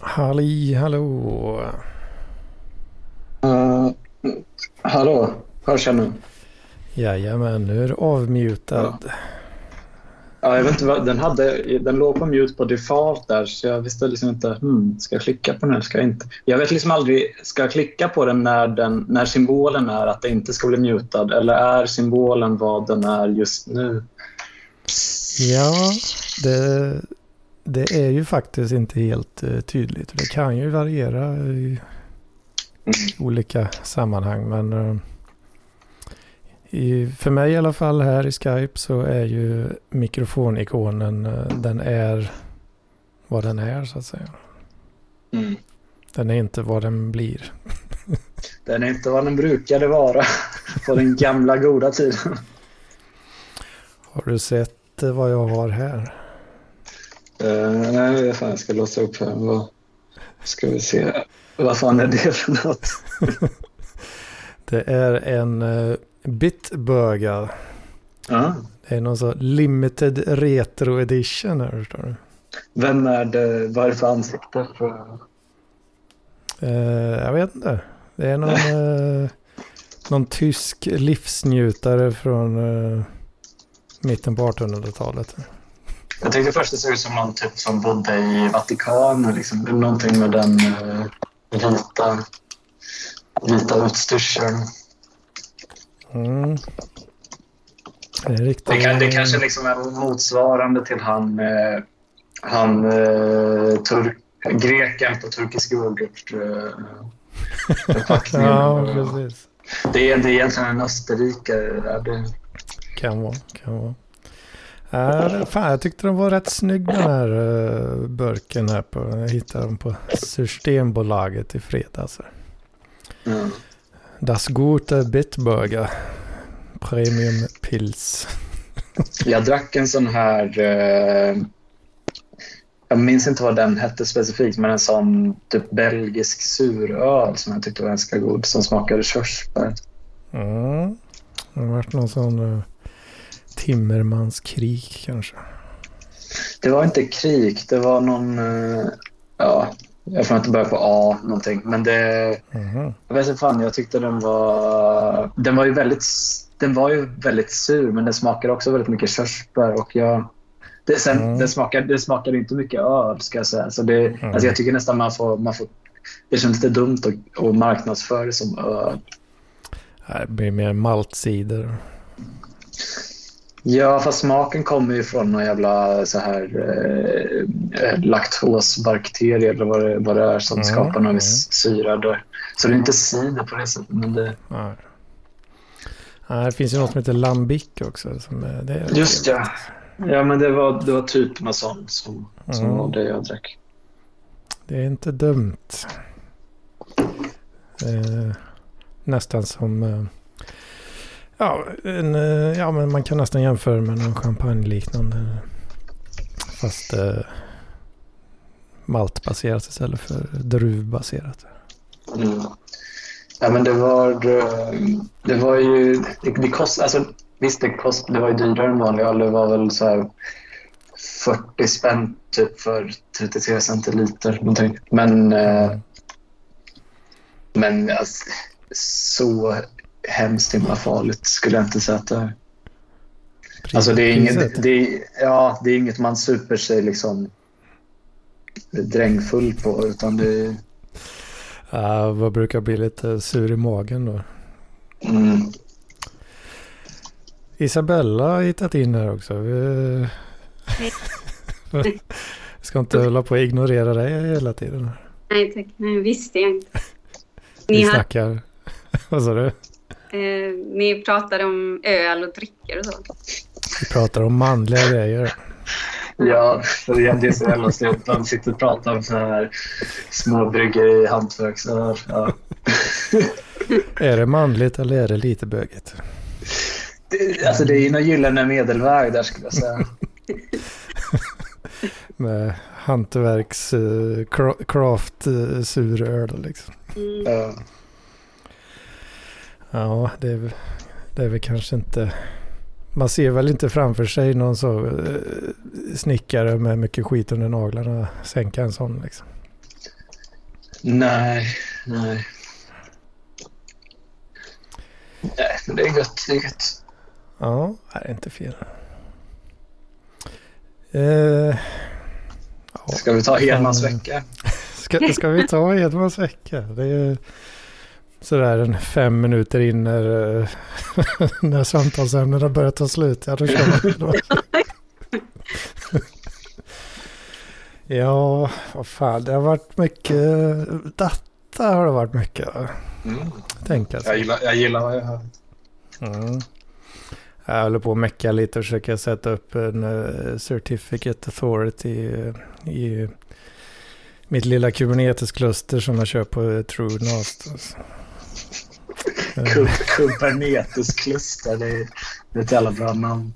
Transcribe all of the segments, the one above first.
Halli hallå. Uh, hallå, hörs jag nu? Jajamän, nu är du avmutad. Ja. ja. jag vet inte vad, den, hade, den låg på mute på default där så jag visste liksom inte, hmm, ska jag klicka på den ska jag inte? Jag vet liksom aldrig, ska jag klicka på den när, den när symbolen är att det inte ska bli mutad eller är symbolen vad den är just nu? Ja, det, det är ju faktiskt inte helt uh, tydligt. Det kan ju variera i mm. olika sammanhang. Men uh, i, för mig i alla fall här i Skype så är ju mikrofonikonen, uh, den är vad den är så att säga. Mm. Den är inte vad den blir. den är inte vad den brukade vara på den gamla goda tiden. Har du sett vad jag har här? Uh, nej, fan, jag ska låsa upp här. Vad ska vi se. Vad fan är det för något? det är en uh, Bitburger. Uh. Det är någon så limited retro edition här, förstår du. Vem är det? Vad är det för ansikte? Uh, jag vet inte. Det är någon, någon tysk livsnjutare från mitten på 1800-talet. Jag tyckte först det såg ut som någon typ som bodde i Vatikanen. Liksom. Någonting med den uh, vita, vita utstyrseln. Mm. Det, är riktigt... det, kan, det kanske liksom är motsvarande till han, uh, han uh, turk, greken på turkisk yoghurt. Uh, ja, precis. Det är, det är egentligen en österrikare. Det... Kan vara, kan vara. Uh, fan, jag tyckte den var rätt snygg den här uh, burken här. På, jag hittade den på Systembolaget i fredags. Mm. Das gute Bitburger. Premium Pils. jag drack en sån här... Uh, jag minns inte vad den hette specifikt, men en sån typ belgisk suröl som jag tyckte var ganska god. Som smakade körsbär. Mm. Det har varit någon sån... Timmermans krig kanske? Det var inte krig, det var någon... Uh, ja, jag får inte börja på A någonting. Men det... Mm. Jag vet inte fan, jag tyckte den var... Den var ju väldigt... Den var ju väldigt sur, men den smakade också väldigt mycket körsbär. Och jag, det, sen, mm. det, smakade, det smakade inte mycket öl, ska jag säga. Så det, mm. alltså jag tycker nästan man får... Man får det känns lite dumt att, att marknadsföra det som öl. Det blir mer maltcider. Ja, fast smaken kommer ju från någon jävla så här eh, laktosbakterie eller vad det, vad det är som mm, skapar någon viss syra. Där. Så det är inte cider på det sättet. Men det... Nej. Nej, det finns ju något som heter lambic också. Som är, det är Just ja. Ja, men det var, det var typ något sånt som, som mm. var det jag drack. Det är inte dumt. Eh, nästan som... Eh, Ja, en, eh, ja, men man kan nästan jämföra med någon champagne-liknande. Fast eh, maltbaserat istället för druvbaserat. Mm. Ja, men det var, eh, det var ju... Det, det kost, alltså, visst, det, kost, det var ju dyrare än vanlig öl. Det var väl så här 40 spänn typ för 33 centiliter. Någonting. Men, mm. men alltså, så hemskt himla farligt skulle jag inte säga att det är. Alltså det är, inget, det, är, ja, det är inget man super sig liksom drängfull på utan det är... Uh, vad brukar bli lite sur i magen då? Mm. Isabella har hittat in här också. Vi ska inte hålla på och ignorera dig hela tiden. Nej tack, det visste jag inte. Ni Vi snackar, vad sa du? Eh, ni pratar om öl och drycker och så. Vi pratar om manliga grejer. Ja, det är så jävla snyggt. Man sitter och pratar om så här småbryggeri, hantverk. Så ja. är det manligt eller är det lite bögigt? Det, alltså det är ju någon gyllene medelväg där skulle jag säga. Med hantverks uh, craft uh, suröl liksom. Mm. Ja. Ja, det är, det är väl kanske inte man ser väl inte framför sig någon så eh, snickare med mycket skit under naglarna sänka en sån liksom. Nej, nej. Nej, men det är gött. Det är gött. Ja, det är inte fel. Eh, ja, Ska vi ta Hedmans vecka? ska, ska vi ta Edmans vecka? Det är sådär en fem minuter in när, eh, när samtalsämnena börjar ta slut. Ja, då kör. Då. Ja, vad fan. Det har varit mycket data har det varit mycket. Mm. Tänka Jag, sig. gillar, jag gillar vad jag hör. Mm. Jag håller på att mecka lite och försöka sätta upp en eh, Certificate Authority eh, i mitt lilla Kubernetes-kluster som jag kör på uh, TrueNAS. Alltså. Kub- Kubernetes-kluster. Det är, det är ett jävla bra namn.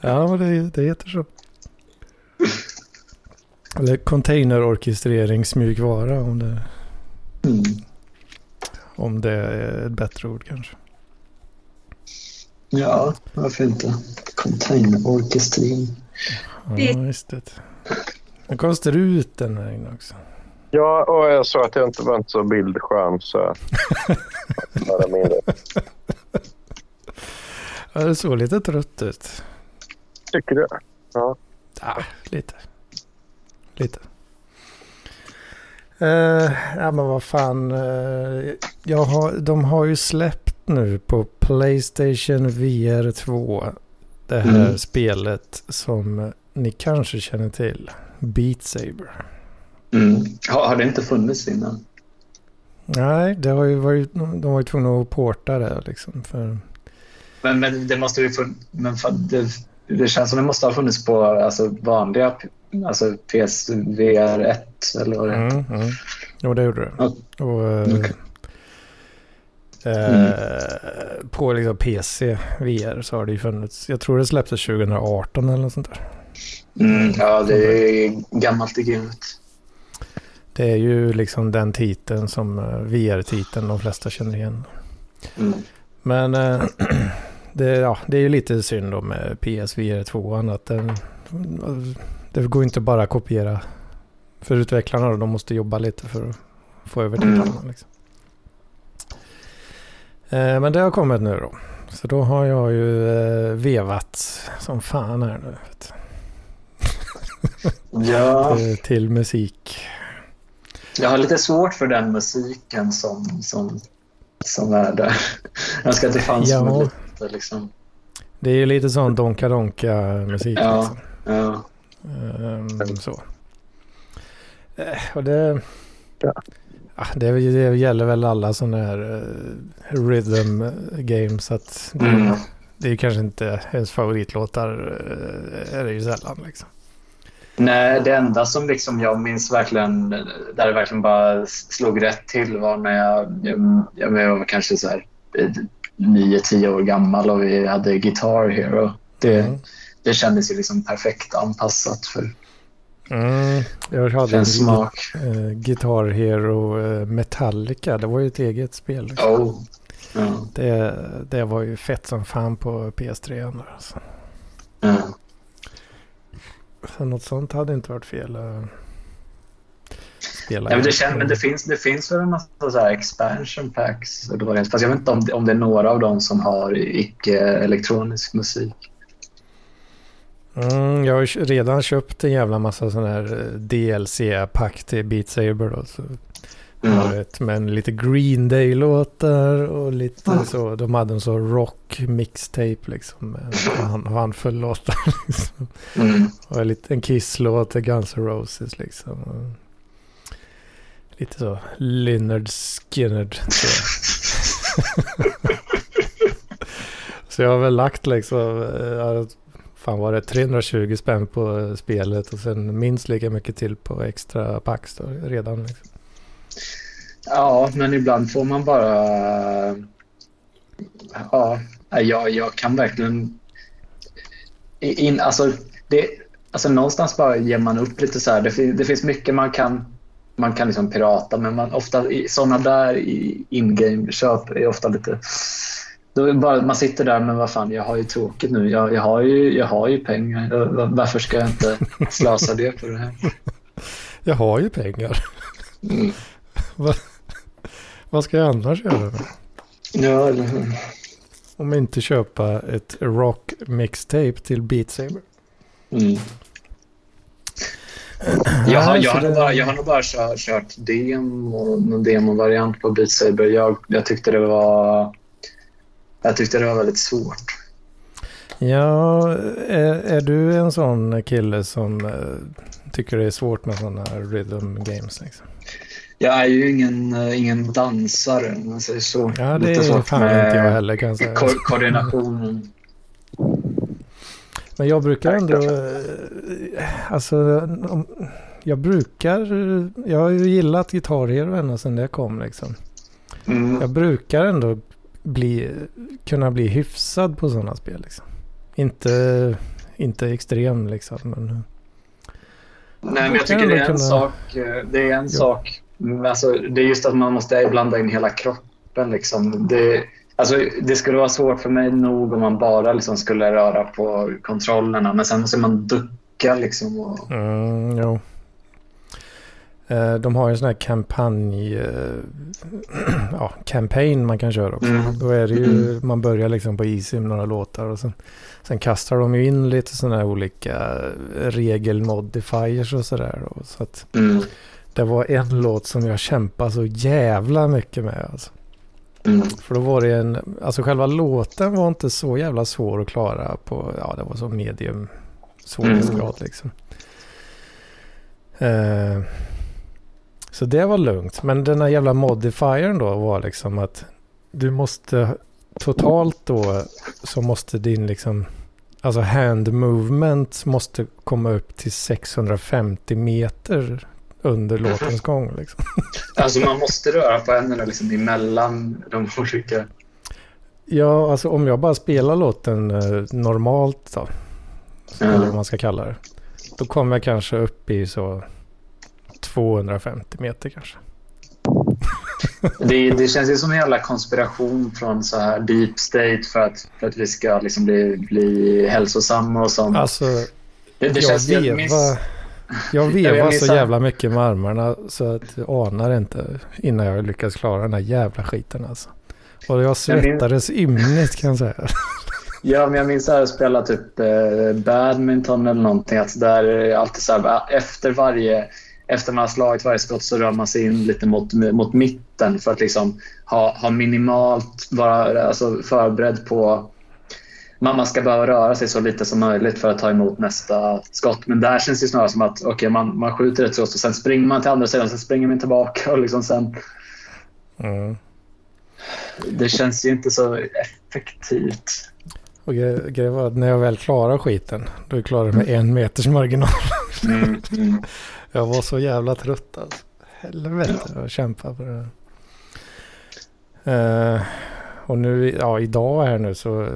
Ja, men det, det heter så. Eller containerorkestreringsmjukvara om det, Mm. om det är ett bättre ord kanske. Ja, varför inte? Containerorkestrering. Ja, just det. Nu kostar ut den här inne också. Ja, och jag sa att jag inte var inte så bildskön så... Ja, det såg lite trött ut. Tycker du? Ja, lite. Lite. Eh, ja, men vad fan. eh, jag har, de har ju släppt nu på Playstation VR 2. Det här Mm. spelet som ni kanske känner till. Beat Saber. Mm. Har, har det inte funnits innan? Nej, det har ju varit, de var ju tvungna att porta det liksom. För, Men, men det måste ju fun- men det, det känns som det måste ha funnits på alltså, vanliga alltså PSVR 1 eller vad det mm, mm. Jo, det gjorde det. Ja. Och, eh, Okej. eh, På liksom PC VR så har det ju funnits. Jag tror det släpptes 2018 eller något sånt där. Mm, ja, det är gammalt i gamet. Det är ju liksom den titeln som eh, VR-titeln de flesta känner igen. Mm. Men eh, det, ja, det är ju lite synd då med PSVR 2 att den, det går inte bara att kopiera. För utvecklarna då, de måste jobba lite för att få över Mm. titlarna. Liksom. Eh, men det har kommit nu då. Så då har jag ju eh, vevat som fan här nu. Ja, till, till musik. Jag har lite svårt för den musiken som, som, som är där. Jag önskar att det fanns Ja. något lite liksom. Det är ju lite sån Donka Donka musik. Ja. Liksom. Ja. Ehm, så. Eh, och det, Ja. det, det gäller väl alla sådana här eh, rhythm games. Att det, Mm. det är ju kanske inte ens favoritlåtar. Uh, är det ju sällan liksom. Nej, det enda som liksom jag minns verkligen, där det verkligen bara slog rätt till var när jag, jag, jag var kanske så här eh, nio, tio år gammal och vi hade Guitar Hero. Det, Mm. det kändes ju liksom perfekt anpassat för, Mm, jag hade en smak. uh, Guitar Hero eh, Metallica. Det var ju ett eget spel. Liksom. Oh. Ja. Det, det var ju fett som fan på PS3. där, Alltså. Något sånt hade inte varit fel. Spela Ja, men, det känns, men det finns, det finns väl en massa så här expansion packs. Fast jag vet inte om det, om det är några av dem som har icke-elektronisk musik. Mm, jag har ju redan köpt en jävla massa sån här eh, DLC-pack till Beat Saber. Då, så Mm. har ett med en lite Green Day-låtar och lite Mm. så. De hade en så rock mixtape liksom. med En handfull låtar. Liksom. Mm. Och en liten Kiss-låt Guns N' Roses liksom. Lite så Lynyrd Skynyrd. Så. så jag har väl lagt liksom, eh, fan var det 320 spänn på eh, spelet och sen minst lika mycket till på extra packs då, redan. Liksom. Ja, men ibland får man bara... Ja, jag, jag kan verkligen... In, alltså, det, alltså någonstans bara ger man upp lite så här. Det, det finns mycket man kan, man kan liksom pirata men man, ofta sådana där in-game-köp är ofta lite... Då bara, man sitter där, men vad fan, jag har ju tråkigt nu. Jag, jag, har, ju, jag har ju pengar. Jag- Varför ska jag inte slösa det på det här? Jag har ju pengar. Mm. Vad ska jag annars göra? Ja, eller hur? Om inte köpa ett rock mixtape till Beat Saber. Mm. Jag har, jag, har nog bara, jag har nog bara kört, kört demo, någon demovariant på Beat Saber. Jag, jag tyckte det var... Jag tyckte det var väldigt svårt. Ja, är, är du en sån kille som eh, tycker det är svårt med sådana rhythm games? Liksom? Jag är ju ingen, eh, ingen dansare, om man säger så. Ja, det Lite är fan med inte jag heller kan jag säga. ko- koordinationen. Men jag brukar ändå, eh, alltså, om, jag brukar, jag har ju gillat Guitar Hero ända sedan det kom liksom. Mm. Jag brukar ändå bli, kunna bli hyfsad på sådana spel liksom. Inte, inte extrem liksom, men Nej, men jag tycker det är en kunna- sak. eh, Det är en sak. Mm, Alltså, det är just att man måste blanda in hela kroppen. Liksom. Det, alltså, det skulle vara svårt för mig nog om man bara liksom, skulle röra på kontrollerna. Men sen måste man ducka. Liksom, och, Mm, jo. Eh, De har ju en sån här kampanj, eh, ja, campaign man kan köra också. Mm. Då är det ju, man börjar liksom på easy med några låtar och sen, sen kastar de ju in lite sådana här olika regelmodifiers och sådär. Så att mm, det var en låt som jag kämpade så jävla mycket med. Alltså. mm, För då var det en, alltså själva låten var inte så jävla svår att klara på, ja det var så medium svårighetsgrad liksom. Eh, så det var lugnt. Men den här jävla modifiern då var liksom att du måste totalt då så måste din liksom, alltså hand movement måste komma upp till 650 meter under låtens gång liksom. Alltså man måste röra på händerna liksom, emellan de olika... Ja, alltså om jag bara spelar låten eh, normalt då, eller vad man ska kalla det, då kommer jag kanske upp i så 250 meter kanske. Det, det känns ju som en jävla konspiration från så här deep state för att, för att vi ska liksom bli, bli hälsosamma och sånt. Alltså, det, det jag känns vevar, minns- jag vevar så jävla mycket med armarna så att jag anar inte innan jag lyckas klara den här jävla skiten alltså. Och jag svettades ymnigt kan jag säga. Ja, men jag minns att jag spelade typ eh, badminton eller någonting. Att där är det alltid så här, efter varje efter man har slagit varje skott så rör man sig in lite mot, mot mitten för att liksom ha, ha minimalt vara alltså förberedd på man man ska behöva röra sig så lite som möjligt för att ta emot nästa skott. Men där känns det snarare som att okay, man, man skjuter ett skott och sen springer man till andra sidan sen springer man tillbaka. Och liksom sen, Mm. det känns ju inte så effektivt. Och gre- grejen var att när jag väl klarade skiten, då är jag klar med en meters marginal. Mm, mm. Jag var så jävla trött alltså. Helvete att kämpa på det där. Eh, och nu, ja idag här nu så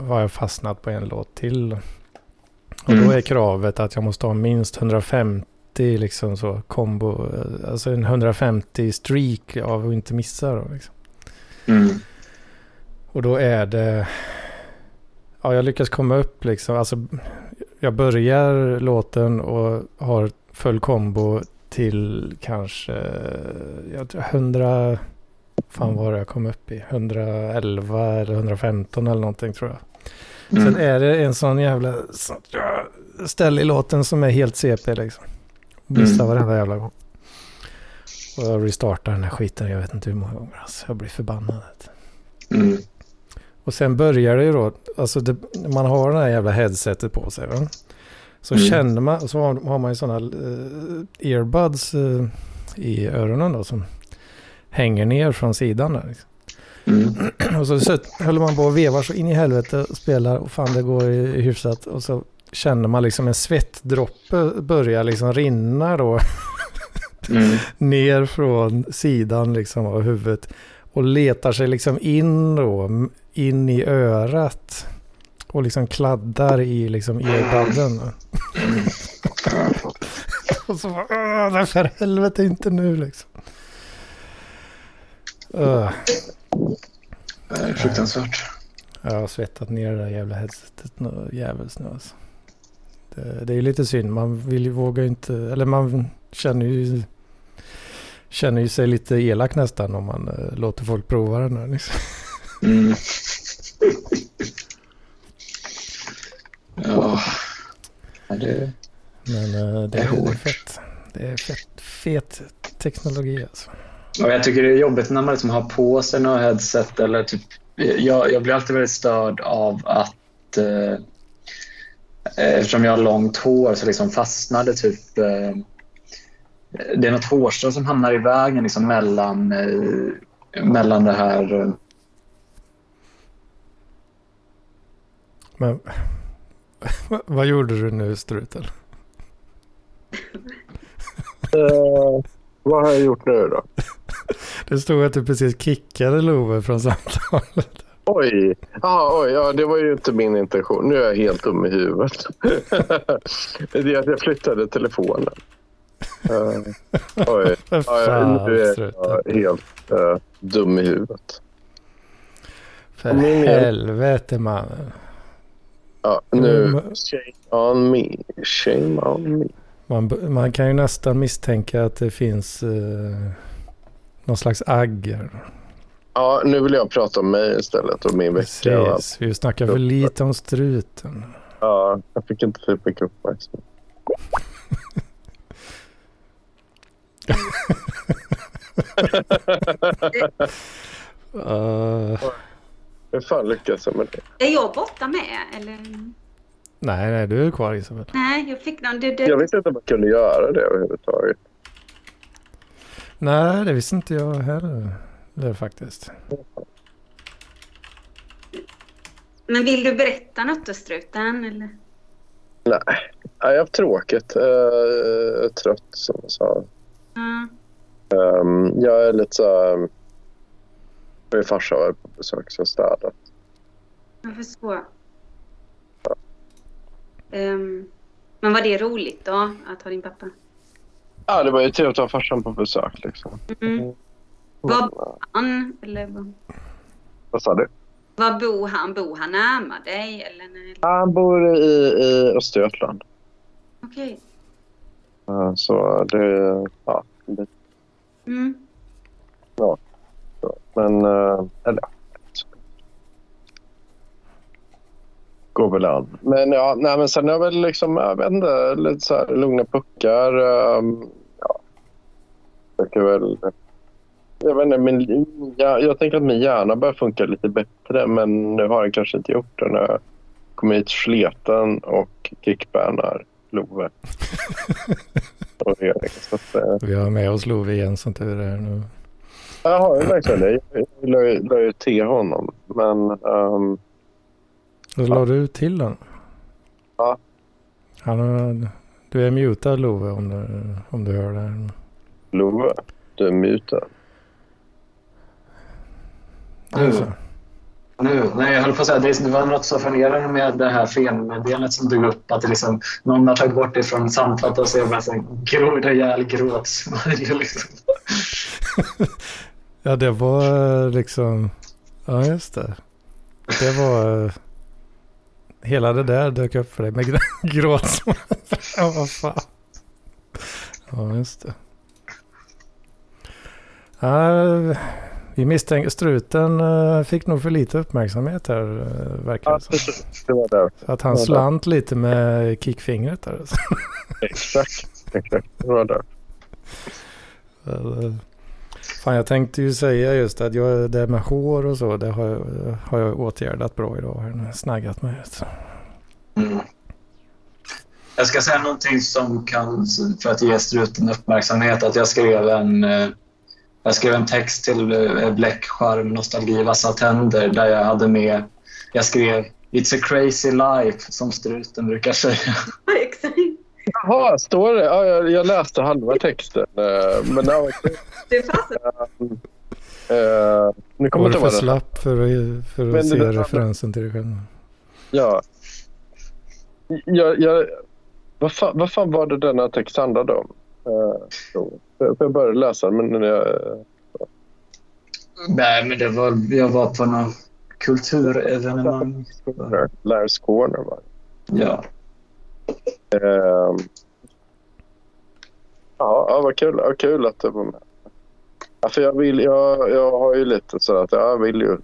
har jag fastnat på en låt till. Och Mm. då är kravet att jag måste ha minst 150 liksom så kombo, alltså en 150 streak av att inte missa då liksom. Mm. Och då är det... Ja, jag lyckas komma upp liksom. Alltså, jag börjar låten och har full kombo till kanske jag tror 100... Fan vad var det jag kom upp i? 111 eller 115 eller någonting tror jag. Mm. Sen är det en sån jävla ställe i låten som är helt CP liksom. Missar Mm. varenda jävla gång. Och jag restartar den här skiten, jag vet inte hur många gånger. Alltså, jag blir förbannad. Mm. Och sen börjar det ju då, alltså det, man har det här jävla headsetet på sig. Va? Så Mm. känner man, så har, har man ju sådana uh, earbuds eh, i öronen då som hänger ner från sidan där. Liksom. Mm. Och så, så håller man på och vevar så in i helvete och spelar och fan det går i hyfsat. Och så känner man liksom en svettdroppe börja liksom rinna då Mm. ner från sidan liksom av huvudet och letar sig liksom in då, in i örat och liksom kladdar i liksom earbudden. och så bara, "Åh, nej, för helvete inte nu liksom. Öh. Det är fruktansvärt. Jag har svettat ner det där jävla headsetet jävligt nu alltså. Det, det är lite synd. Man vill ju våga inte, eller man känner ju, känner ju sig lite elak nästan om man uh, låter folk prova den här. Liksom. Mm. ja. det... Men uh, det, är, det är fett. Det är fett, fet teknologi alltså. Och jag tycker det är jobbigt när man liksom har på sig något headset eller typ jag, jag blir alltid väldigt störd av att eh, eftersom jag har långt hår så liksom fastnade typ eh, det är något hårstrå som hamnar i vägen liksom mellan, eh, mellan det här eh. Men vad gjorde du nu struten? uh, vad har jag gjort nu då? Det stod att du precis kickade Love från samtalet. Oj, Aha, oj ja, det var ju inte min intention. Nu är jag helt dum i huvudet. det är att jag flyttade telefonen. Uh, oj, ja, nu är jag helt uh, dum i huvudet. För helvete mannen. Ja, nu. Mm. Shame on me. Shame on me. Man, man kan ju nästan misstänka att det finns uh, någon slags agger. Ja, nu vill jag prata om mig istället och min vecka. Precis, vi snackar för lite om struten. Ja, jag fick inte för mycket uppmärksamhet. uh... Hur fan lyckas jag med det? Är jag borta med eller? Nej, nej, du är kvar Isabel. Nej, jag fick någon... Det, det... Jag visste inte att man kunde göra det överhuvudtaget. Nej, det visste inte jag heller. Det faktiskt. Men vill du berätta något då, struten? Eller? Nej, jag har haft tråkigt. Jag är trött som jag sa. Mm. Jag är lite så här... Min farsa var på besök så jag städat. Jag förstår. Ja. Um, men var det roligt då att ha din pappa? Ja, det var ju trevligt att ha farsan på besök. Liksom. Mm. mm. Var bor han? Eller? Vad sa du? Var bor han? Bor han närmare dig? Eller? Han bor i, i Östergötland. Okej. Okay. Så det... Ja. Det, mm. ja. Men... Eh, eller an. Men ja, nej, men sen har jag väl liksom, jag vet inte, lite så här lugna puckar. Um, försöker väl... Jag, vet inte, min, jag, jag tänker att min hjärna börjar funka lite bättre men nu har den kanske inte gjort det när jag kommer hit sleten och kickbannar Love. Eh, Vi har med oss Love igen som tur är nu. Jag har ju verkligen det. Jag la ju till honom. Men... Um, Så la du till den? Ja. Han, du är mutad Love om du, om du hör det. Love, du är mutad. Nu. Nu, nej, jag höll på att säga, det var något så fascinerande med det här felmeddelandet som dök upp. Att liksom, någon har tagit bort det från samtalet och det bara en grå, rejäl gråtsmiley. Liksom. ja, det var liksom... Ja, just det. Det var... Hela det där dök upp för dig med gråtsmiley. ja, vad fan. Ja, just det. Ja, vi misstänker struten eh, fick nog för lite uppmärksamhet här verkar det det var där. Så att han slant lite med kickfingret där. exakt, exakt. Det var där. Eh, fan, jag tänkte ju säga just att jag, det med hår och så, det har jag, har jag åtgärdat bra idag. Här, snaggat mig. Mm. Jag ska säga någonting som kan, för att ge struten uppmärksamhet, att jag skrev en jag skrev en text till eh, Bläckskärm, Nostalgi, vassa tänder där jag hade med... Jag skrev It's a crazy life, som struten brukar säga. Exakt. Jaha, står det? Ja, jag, jag läste halva texten. Uh, men no, det fanns uh, Nu kommer Var du för slapp för att, för att se det, referensen till dig själv? Ja. Jag, jag, vad, fan, vad fan var det denna text handlade om? Uh, för jag började läsa men när jag... Nej, men det var, jag var på någon kulturevenemang. Lars Corner var det. Ja. Ehm. Ja, ja, vad kul, ja, kul att du var med. Ja, för jag, vill, jag, jag har ju lite så att jag vill ju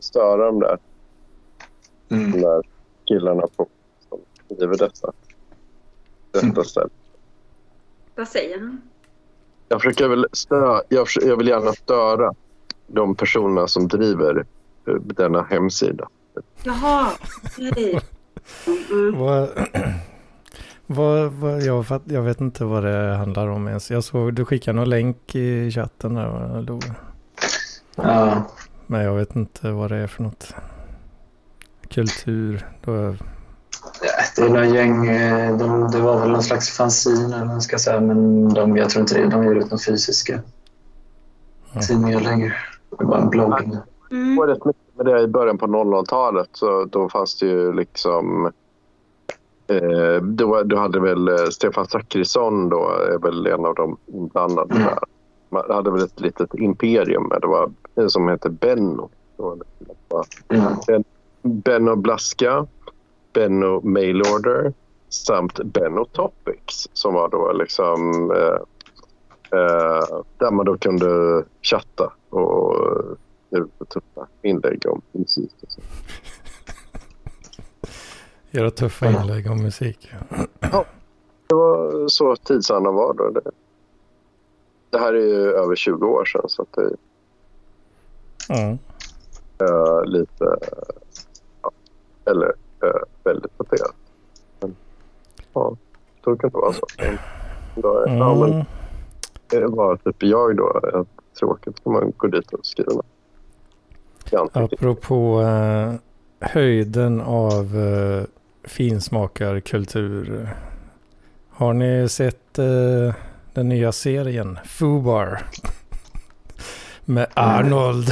störa de där, Mm. de där killarna på, som driver detta, detta ställe. Vad säger han? Jag försöker väl stö, jag, jag vill gärna störa de personerna som driver eh, denna hemsida. Jaha, nej. Mm. Vad, vad, jag, fatt, jag vet inte vad det handlar om ens. Jag såg du skickade någon länk i chatten där. Lo? Ja. Men jag vet inte vad det är för något. Kultur. Då, Ja, Det är någon gäng, eh, de, det var väl någon slags fanzine eller man ska säga, men de, jag tror inte det, de ger ut några fysiska Ja. tidningar längre. Det är bara en blogg nu. Det Mm. var rätt mycket med det i början på 00-talet. Så då fanns det ju liksom... Eh, då, då hade väl eh, Stefan Zackrisson då, är väl en av de inblandade Mm. där. Man hade väl ett litet imperium med, det var, som hette Benno. Var Ja. Benno Blaska, Benno Mailorder samt Benno Topics som var då liksom eh, eh, där man då kunde chatta och eh, tuffa inlägg om musik. Och så. Göra tuffa inlägg om musik. Det var så tidsandan var då. Det, det här är ju över 20 år sedan så att det är Mm. eh, lite, ja, eller eh, väldigt daterat. Men ja, så kan det vara så. Men, då, är- ja, men, Mm. Det var typ jag då. Att tråkigt ska man gå dit och skriva något. Jag antar inte. Apropå eh, höjden av eh, finsmakarkultur. Har ni sett eh, den nya serien Fubar? Med Arnold.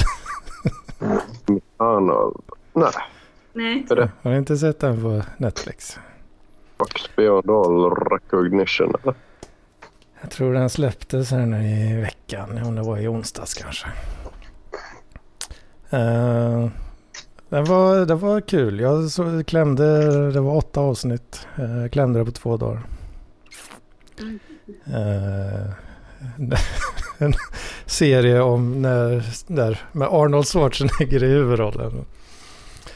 Arnold. Nej, Nej. det Har ni inte sett den på Netflix? Fox Beyond All Recognition. Eller? Jag tror den släpptes här nu i veckan. Om det var i onsdags kanske. Eh, den, var, den var kul. Jag så, klämde, det var åtta avsnitt. Uh, jag klämde det på två dagar. Mm. Eh, en serie om när, där, med Arnold Schwarzenegger i huvudrollen.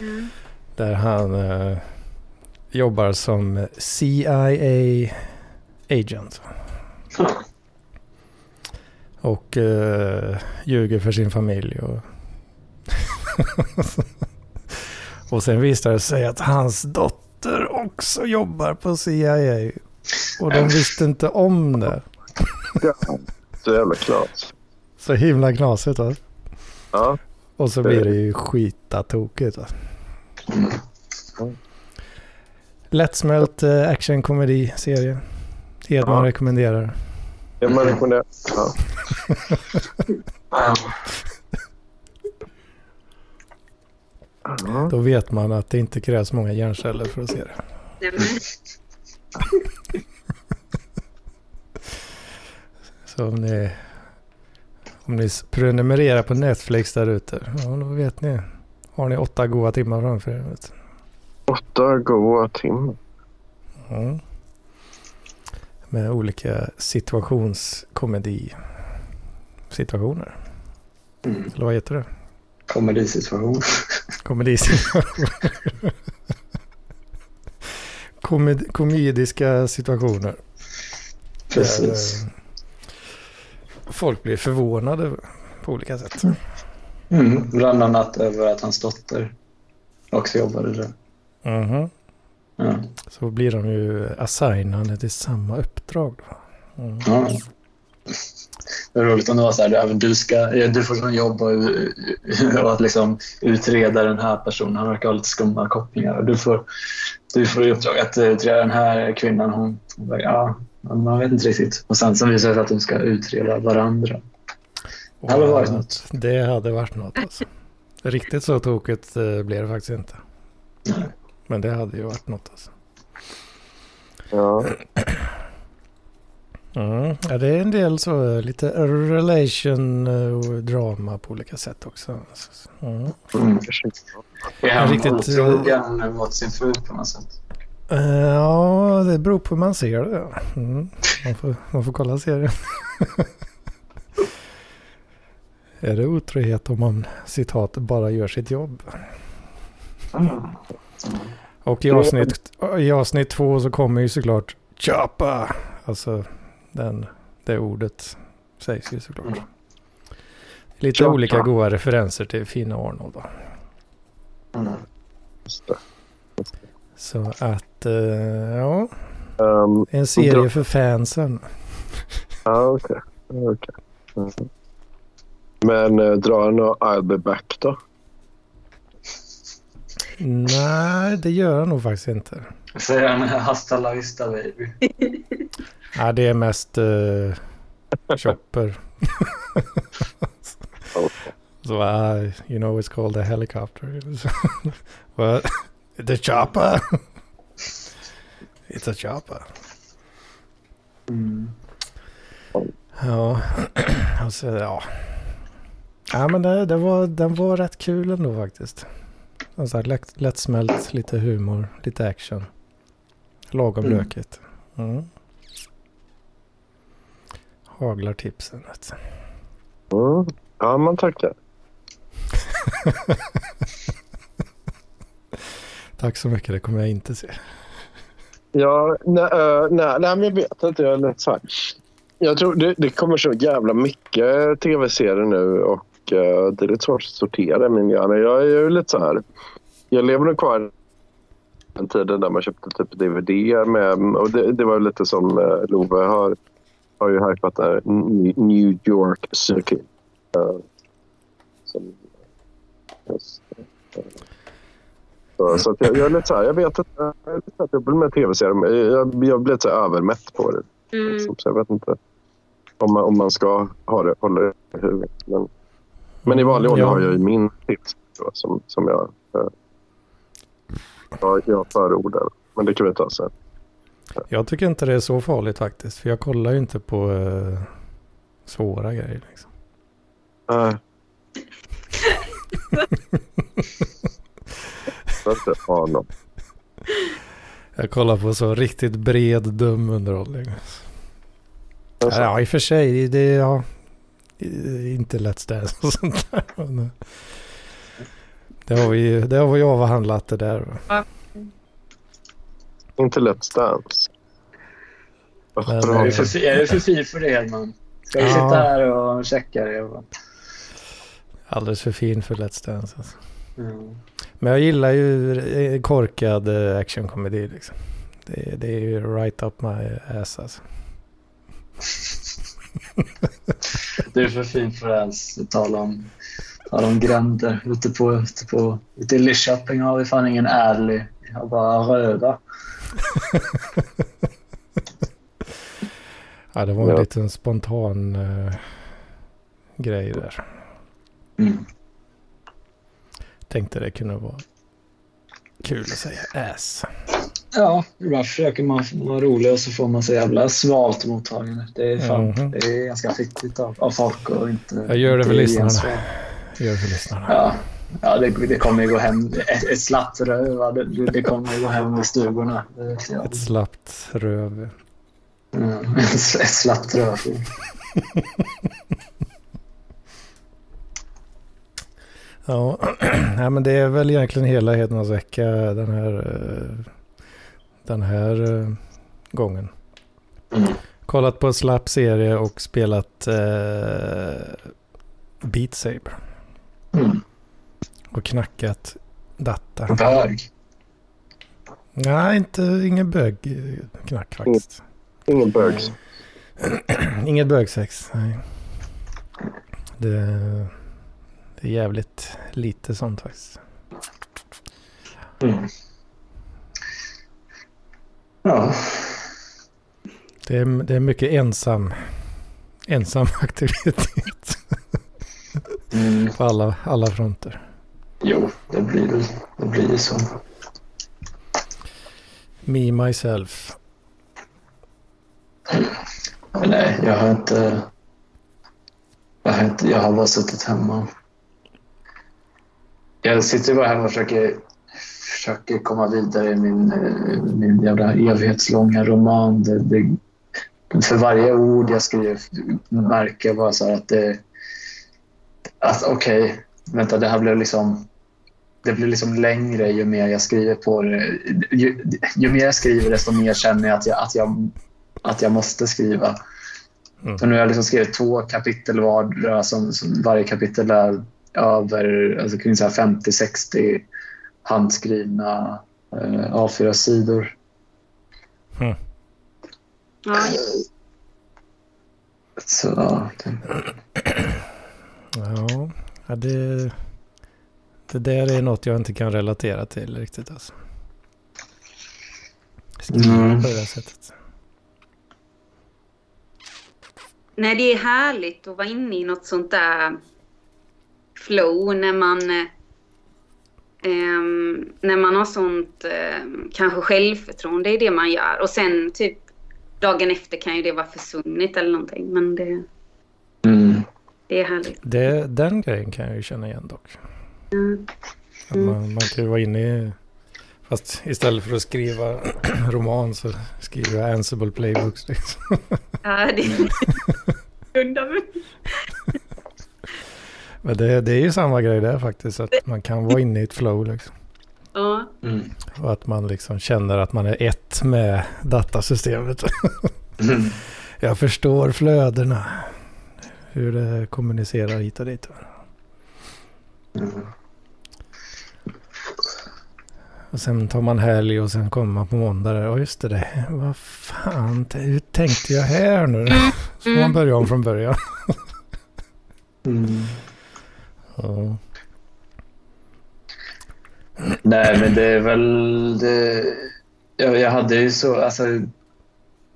Mm. Där han eh, jobbar som CIA agent. Och eh, ljuger för sin familj. Och, och sen visar det sig att hans dotter också jobbar på CIA. Och de visste inte om det. Så jävla klart. Så himla knasigt va? Ja, Och så blir det ju skitatokigt va? Lättsmält eh, actionkomedi-serie. Hedman Ja. rekommenderar. det man rekommenderar. Ja. Då vet man att det inte krävs många hjärnceller för att se det. Så om ni, om ni prenumererar på Netflix där ute, ja då vet ni. Har ni åtta goda timmar framför er. Vet. Åtta goa timmar. Mm. Med olika situationskomedi situationer. Mm. Eller vad heter det? Komedisituation. Komedisituationer. Komed, komediska situationer. Precis. Där, eh, folk blir förvånade på olika sätt. Mm. Bland annat över att hans dotter också jobbade där. Mhm. Ja. Så blir de ju assignade till samma uppdrag. Då. Mm. Ja. Det är roligt om det var så här, även du, ska, ja, du får som jobb och, och att liksom utreda den här personen. Han verkar ha lite skumma kopplingar. Och du får, du får i uppdrag att utreda den här kvinnan. Hon, hon bara, ja, man vet inte riktigt. Och sen så visar det sig att de ska utreda varandra. Det hade varit något. Det hade varit något alltså. Riktigt så tokigt eh, blev det faktiskt inte. Nej. Men det hade ju varit något alltså. Ja. Mm. Ja, det är en del så, lite relation eh, och drama på olika sätt också. Mm. Mm. Är han Riktigt, otrogen mot sin fru på något sätt? Eh, Ja, det beror på hur man ser det. Mm. Man, får, man får kolla serien. är det otrohet om man citat bara gör sitt jobb? Och i avsnitt, i avsnitt två så kommer ju såklart choppa. Alltså den, det ordet sägs ju såklart. Mm. Lite Choppa. olika goda referenser till fina Arnold då. Mm. Så att, eh, ja, Ehm, en serie för fansen. Ja, okej. Okej. Mm. Men eh, drar han och I'll be back då? Nej, det gör han nog faktiskt inte. Säger han hasta la vista baby? Ja, det är mest uh, chopper. Så, uh, you know it's called a helicopter. What? The chopper? It's a chopper. Mm. Ja, alltså, ja. Ja, men det, det var, den var rätt kul ändå faktiskt. Alltså, lätt, lättsmält, lite humor, lite action. Lagom Mm. lökigt. Mm. Haglar tipsen. Mm. Ja, man tackar. Tack så mycket, det kommer jag inte se. Ja, nej, eh, nej, nej, men jag vet inte. Jag är så. Jag tror det, det kommer så jävla mycket tv-serier nu och eh, det är lite svårt att sortera min hjärna. Jag är ju lite så här. Jag lever nog kvar den tiden där man köpte typ DVD med och det, det var ju lite som uh, Love har, har ju hypat där New- York Circuit. Uh, som, just, eh, så, så att jag, jag är lite så här, jag vet inte, jag är lite så här dubbel med tv-serier. Jag, jag blir lite övermätt på det. Mm. Liksom, så jag vet inte om man, om man ska ha det, hålla det i huvudet. Men, men i vanlig ordning Ja. har jag ju min tips då, som, som jag, eh, jag, jag förordar. Men det kan vi ta sen. Jag tycker inte det är så farligt faktiskt. För jag kollar ju inte på eh, svåra grejer. Liksom. Uh. jag inte Arnold. Jag kollar på så riktigt bred dum underhållning. Alltså, Ja, i och för sig. Det är ja, inte Let's Dance och sånt där. Men, eh, Det har vi, det har vi avhandlat det där. va. Inte Let's Dance. Men, bra. Är du för, är du för fin för det Hedman? Ska vi Ja. sitta här och checka det? och- Alldeles för fin för Let's Dance. Alltså. Mm. Men jag gillar ju eh, korkad eh, actionkomedi. Liksom. Det, det är ju right up my ass alltså. Du är för fin för att ens tala om, tala om gränder. Ute, på, ute, på, ute i Lidköping har vi fan ingen ärlig. Vi har bara röda. Ja, det var en Ja. liten spontan eh, grej där. Mm. Tänkte det kunde vara kul att säga ass. Ja, ibland försöker man vara rolig och så får man så jävla svalt mottagande. Det är, fan, Mhm. det är ganska fittigt av, av folk och inte... Jag gör det för lyssnarna. Gör för lyssnarna. Ja, ja det, det kommer ju gå hem. Ett, ett slappt röv, det, det kommer ju gå hem i stugorna. Jag. Ett slappt röv. Mm, ett slappt röv. Ja, Nej, men det är väl egentligen hela Hedmans vecka den här, eh, den här eh, gången. Mm. Kollat på slapp serie och spelat eh, Beat Saber. Mm. Och knackat data. Bög. Nej, inte, ingen bögknack faktiskt. Ingen bugs. Inget bögsex, nej. Det, det är jävligt lite sånt faktiskt. Mm. Ja. Det är, det är mycket ensam, ensam aktivitet Mm. på alla, alla fronter. Jo, det blir väl det blir så. Me, myself. Nej, jag har inte... Jag har, inte, jag har bara suttit hemma. Jag sitter bara hemma och försöker, försöker komma vidare i min, eh, min jävla evighetslånga roman. Det, det, för varje ord jag skriver märker jag bara så här att det... Att okej, okay, vänta, det här blev liksom... Det blir liksom längre ju mer jag skriver på det. Ju, ju mer jag skriver desto mer känner jag att jag, att jag, att jag måste skriva. Mm. Så nu har jag liksom skrivit två kapitel var, som, som varje kapitel är över alltså kring 50-60 handskrivna eh, A4-sidor. Mm. Ja. Så, ja. Ja, det, det där är något jag inte kan relatera till riktigt alltså. Skriva mm. på det sättet. Nej, det är härligt att vara inne i något sånt där flow när man Um, när man har sånt um, kanske självförtroende i det man gör. Och sen typ dagen efter kan ju det vara försvunnit eller någonting. Men det, mm. Det är härligt. Det, den grejen kan jag ju känna igen dock. Mm. Mm. Man, man kan ju vara inne i... Fast istället för att skriva roman så skriver jag Ansible Playbooks. Liksom. Ja, det är Men det, det är ju samma grej där faktiskt. Att man kan vara inne i ett flow liksom. Ja. Mm. Och att man liksom känner att man är ett med datasystemet. mm. Jag förstår flödena. Hur det kommunicerar hit och dit. Mm. Och sen tar man helg och sen kommer man på måndag. Ja just det, det. vad fan, hur tänkte jag här nu? Så man mm. börjar om från början. mm. ja. Nej, men det är väl... Det, jag, jag hade ju så... Alltså,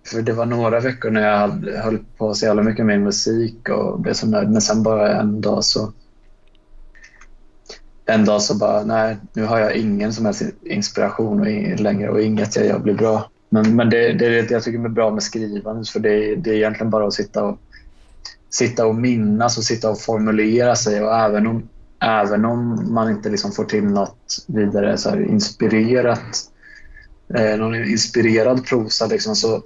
för det var några veckor när jag hade, höll på så jävla mycket med musik och blev så nöjd. Men sen bara en dag så... En dag så bara, nej, nu har jag ingen som helst inspiration och längre och inget jag gör blir bra. Men, men det, det är det jag tycker är bra med skrivandet för det, det är egentligen bara att sitta och, sitta och minnas och sitta och formulera sig och även om även om man inte liksom får till något vidare så inspirerat, eh, någon inspirerad prosa liksom, så,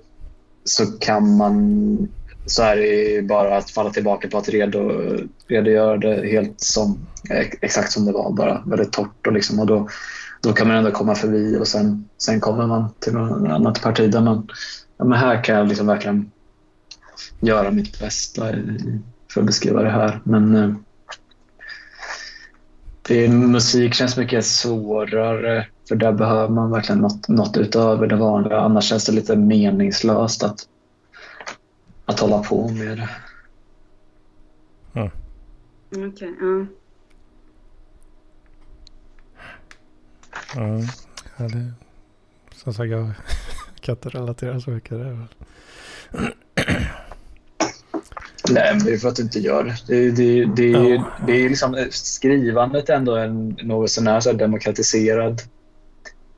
så kan man så är det bara att falla tillbaka på att redo, redogöra det helt som, exakt som det var, bara väldigt torrt. Och, liksom, och då, då kan man ändå komma förbi och sen, sen kommer man till något annat parti där man, ja, men här kan jag liksom verkligen göra mitt bästa för att beskriva det här. Men eh, det, musik känns mycket svårare för där behöver man verkligen något, något utöver det vanliga. Annars känns det lite meningslöst att, att hålla på med det. Mm. Okej, okay, ja. Mm. Ja, det, som sagt, jag kan inte relatera så mycket där. Nej, men det är för att du inte gör det. Det, det, det, ja. det är liksom, skrivandet är ändå en något sånär så demokratiserad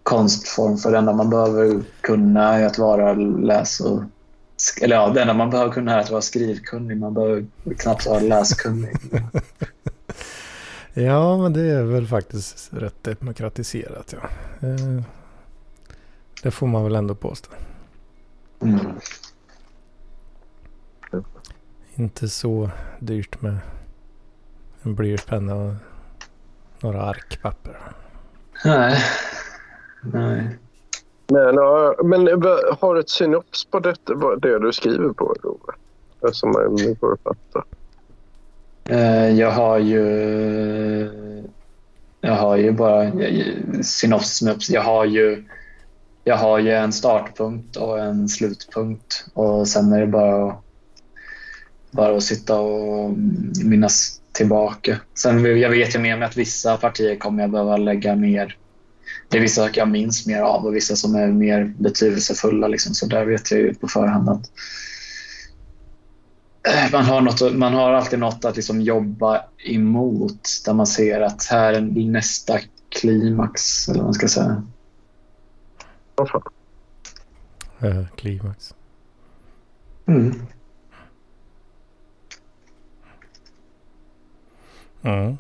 konstform. För det enda man behöver kunna är att vara läs och... Eller ja, det enda man behöver kunna är att vara skrivkunnig. Man behöver knappt vara läskunnig. ja, men det är väl faktiskt rätt demokratiserat. Ja. Eh, det får man väl ändå påstå. Mm inte så dyrt med en blyertspenna och några ark papper. Nej. Nej. Men, men har du ett synops på detta, det du skriver på, Rove? Som man går att fatta. Eh, jag har ju... Jag har ju bara synops. Jag har ju, jag har ju en startpunkt och en slutpunkt och sen är det bara att bara att sitta och minnas tillbaka. Sen jag vet ju med mig att vissa partier kommer jag behöva lägga mer det är vissa saker jag minns mer av och vissa som är mer betydelsefulla. Liksom. Så där vet jag ju på förhand att eh, man har, något, man har alltid något att liksom jobba emot där man ser att här är nästa klimax, eller vad man ska säga. Uh, klimax. Mm. Mm.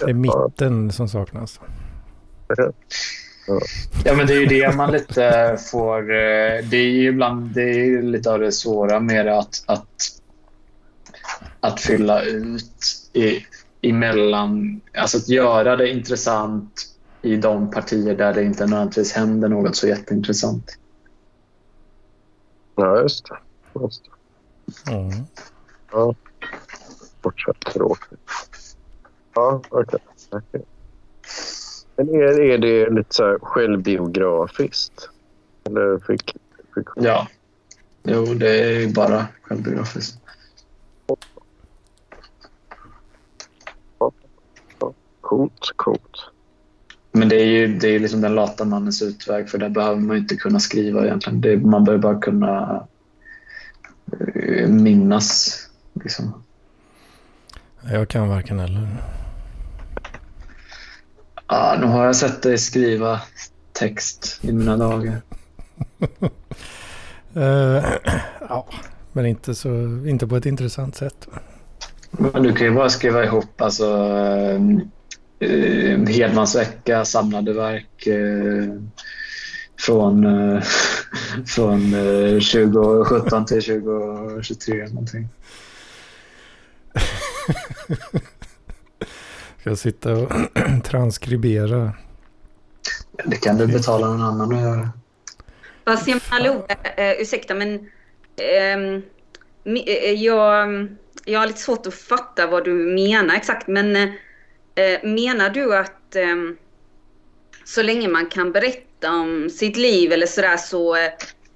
Det är mitten som saknas. Ja, men det är ju det man lite får... Eh, det är ju ibland det är lite av det svåra med att, att, att fylla ut i, emellan... Alltså att göra det intressant i de partier där det inte nödvändigtvis händer något så jätteintressant. Ja, just det. Just det. Mm. Ja. Fortsätt tråkigt. Ja, okej. Okay. okay. Men är, är det lite så här självbiografiskt? Eller fick, fick... Ja. Jo, det är ju bara självbiografiskt. Coolt, coolt. Men det är ju det är liksom den lata mannens utväg för där behöver man inte kunna skriva egentligen. Det, man behöver bara kunna uh, minnas. Liksom. Jag kan varken eller. Ja, nu har jag sett dig skriva text i mina dagar. uh, ja, men inte, så, inte på ett intressant sätt. Men du kan ju bara skriva ihop alltså, uh, Hedmans vecka, samlade verk uh, från, uh, från uh, 2017 till 2023 någonting. Ska jag sitta och transkribera? Det kan du betala någon annan att göra. Fast jag menar, uh, ursäkta men uh, jag, jag har lite svårt att fatta vad du menar exakt. Men uh, menar du att um, så länge man kan berätta om sitt liv eller sådär så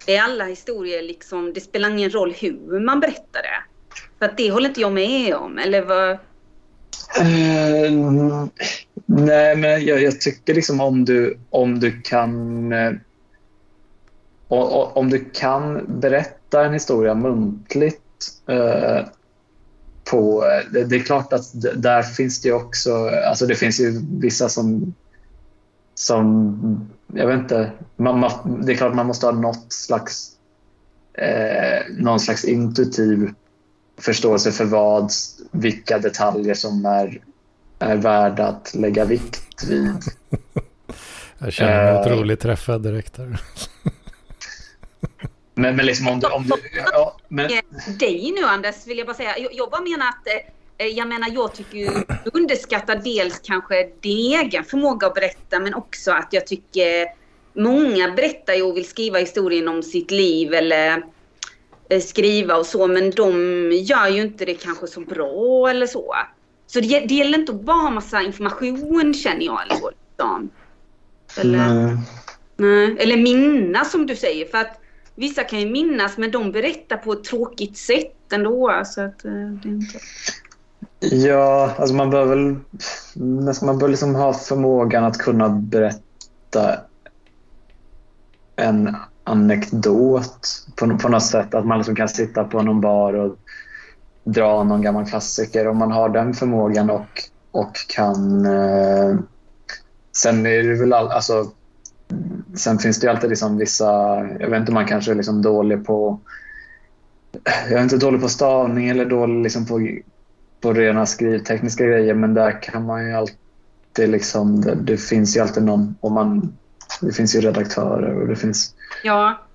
är alla historier liksom, det spelar ingen roll hur man berättar det? För att det håller inte jag med om, eller vad? Uh, nej, men jag, jag, tycker liksom om du, om du kan... Uh, om du kan berätta en historia muntligt uh, på... Det, det, är klart att där finns det också... Alltså det finns ju vissa som... som jag vet inte. Man, man, det är klart man måste ha något slags... någon slags intuitiv förståelse för vad, vilka detaljer som är, är värda att lägga vikt vid. Jag känner mig uh, otroligt träffad direkt här. men, men liksom om du... Om du ja, men... Dig nu Anders vill jag bara säga. Jag, jag bara menar att eh, jag menar, jag tycker du underskattar dels kanske din egen förmåga att berätta, men också att jag tycker många berättar ju och vill skriva historien om sitt liv eller skriva och så, men de gör ju inte det kanske så bra eller så. Så det, det gäller inte att bara ha massa information känner jag. Eller, så, liksom. eller, nej. nej. eller minnas som du säger. För att vissa kan ju minnas men de berättar på ett tråkigt sätt ändå. Så att, eh, det inte... Ja, alltså man bör väl man bör liksom ha förmågan att kunna berätta en anekdot på, på något sätt. Att man liksom kan sitta på någon bar och dra någon gammal klassiker. Om man har den förmågan och, och kan... Eh, sen är det väl all, alltså, Sen finns det ju alltid liksom vissa... Jag vet inte, man kanske är liksom dålig på... Jag är inte dålig på stavning eller dålig liksom på, på rena skrivtekniska grejer men där kan man ju alltid liksom... Det, det finns ju alltid någon... Om man, det finns ju redaktörer och det finns Ja.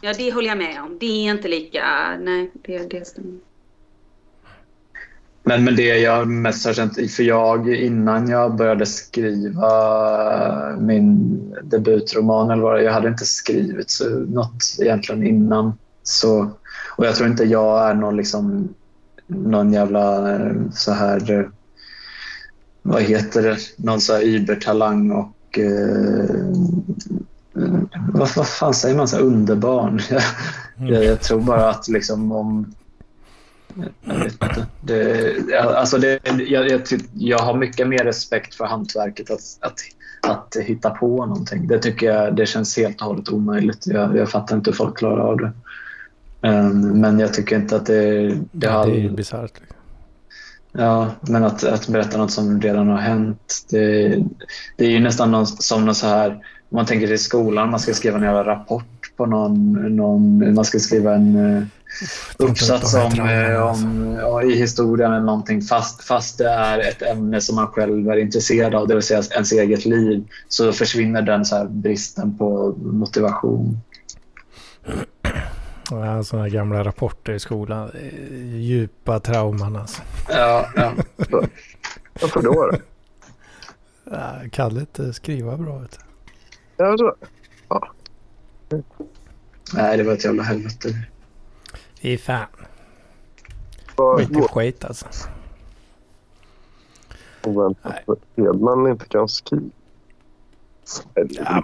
Ja, det håller jag med om. Det är inte lika... Nej, det, det stämmer. Men, men det jag mest har känt, för jag innan jag började skriva min debutroman eller vad jag hade inte skrivit så, något egentligen innan. Så, och jag tror inte jag är någon, liksom, någon jävla så här, vad heter det, någon så här übertalang och eh, vad, vad fan säger man? Så underbarn? Jag, jag, jag, tror bara att liksom om... Jag vet inte. Det, alltså det, jag, jag, jag, har mycket mer respekt för hantverket att, att, att hitta på någonting. Det tycker jag det känns helt och hållet omöjligt. Jag, jag fattar inte hur folk klarar av det. Um, men jag tycker inte att det... Det, ja, det är bisarrt. Liksom. Ja, men att, att berätta något som redan har hänt. Det, det är ju nästan någon, som någon så här om man tänker i skolan, man ska skriva en jävla rapport på någon, någon man ska skriva en, uppsats om, eh, om ja, i historien eller någonting fast, fast det är ett ämne som man själv är intresserad av, det vill säga ens eget liv, så försvinner den så bristen på motivation. Ja, sådana gamla rapporter i skolan. Djupa trauman alltså. Ja, ja. Varför då? Ja, kan inte skriva bra. Vet du. Ja, så. Ja. Nej, det var ett jävla helvete. Fy fan. Vad Mycket skit alltså. oväntat att Hedman inte kan skriva.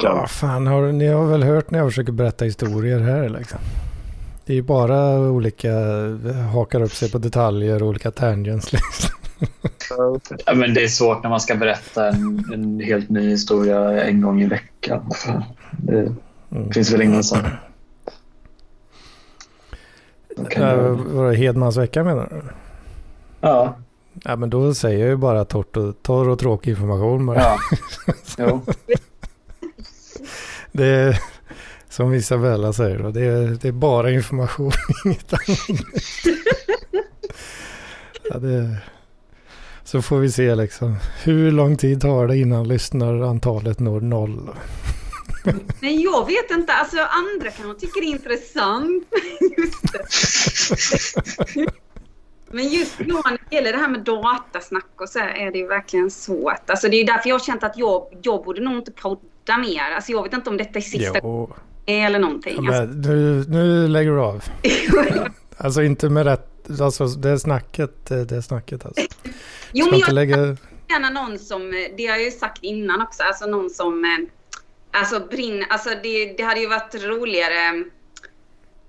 Ja, vad fan, har, ni har väl hört när jag försöker berätta historier här liksom. Det är ju bara olika, hakar upp sig på detaljer och olika tangents liksom. Ja, men det är svårt när man ska berätta en, en helt ny historia en gång i veckan. Det Mm. finns väl ingen göra Äh, det. Vadå, Hedmans vecka menar du? Ja, Ja men då säger jag ju bara torrt och, torr och tråkig information bara. ja. Jo. Det som Isabella säger då, det är, det är bara information, inget annat. ja, det, så får vi se liksom. Hur lång tid tar det innan lyssnarantalet når noll? Nej, jag vet inte. Alltså andra kanske tycker det är intressant. Just det. Men just då när det gäller det här med datasnack och så här är det ju verkligen svårt. Alltså det är därför jag har känt att jag, jag borde nog inte podda mer. Alltså jag vet inte om detta är sista Jo, eller någonting. ja, men nu, nu lägger du av. Alltså, Alltså inte med rätt, alltså det är snacket, det är snacket alltså. jo, men jag lägga, gärna någon som, det har jag ju sagt innan också, alltså någon som, eh, alltså brinner, alltså det, det hade ju varit roligare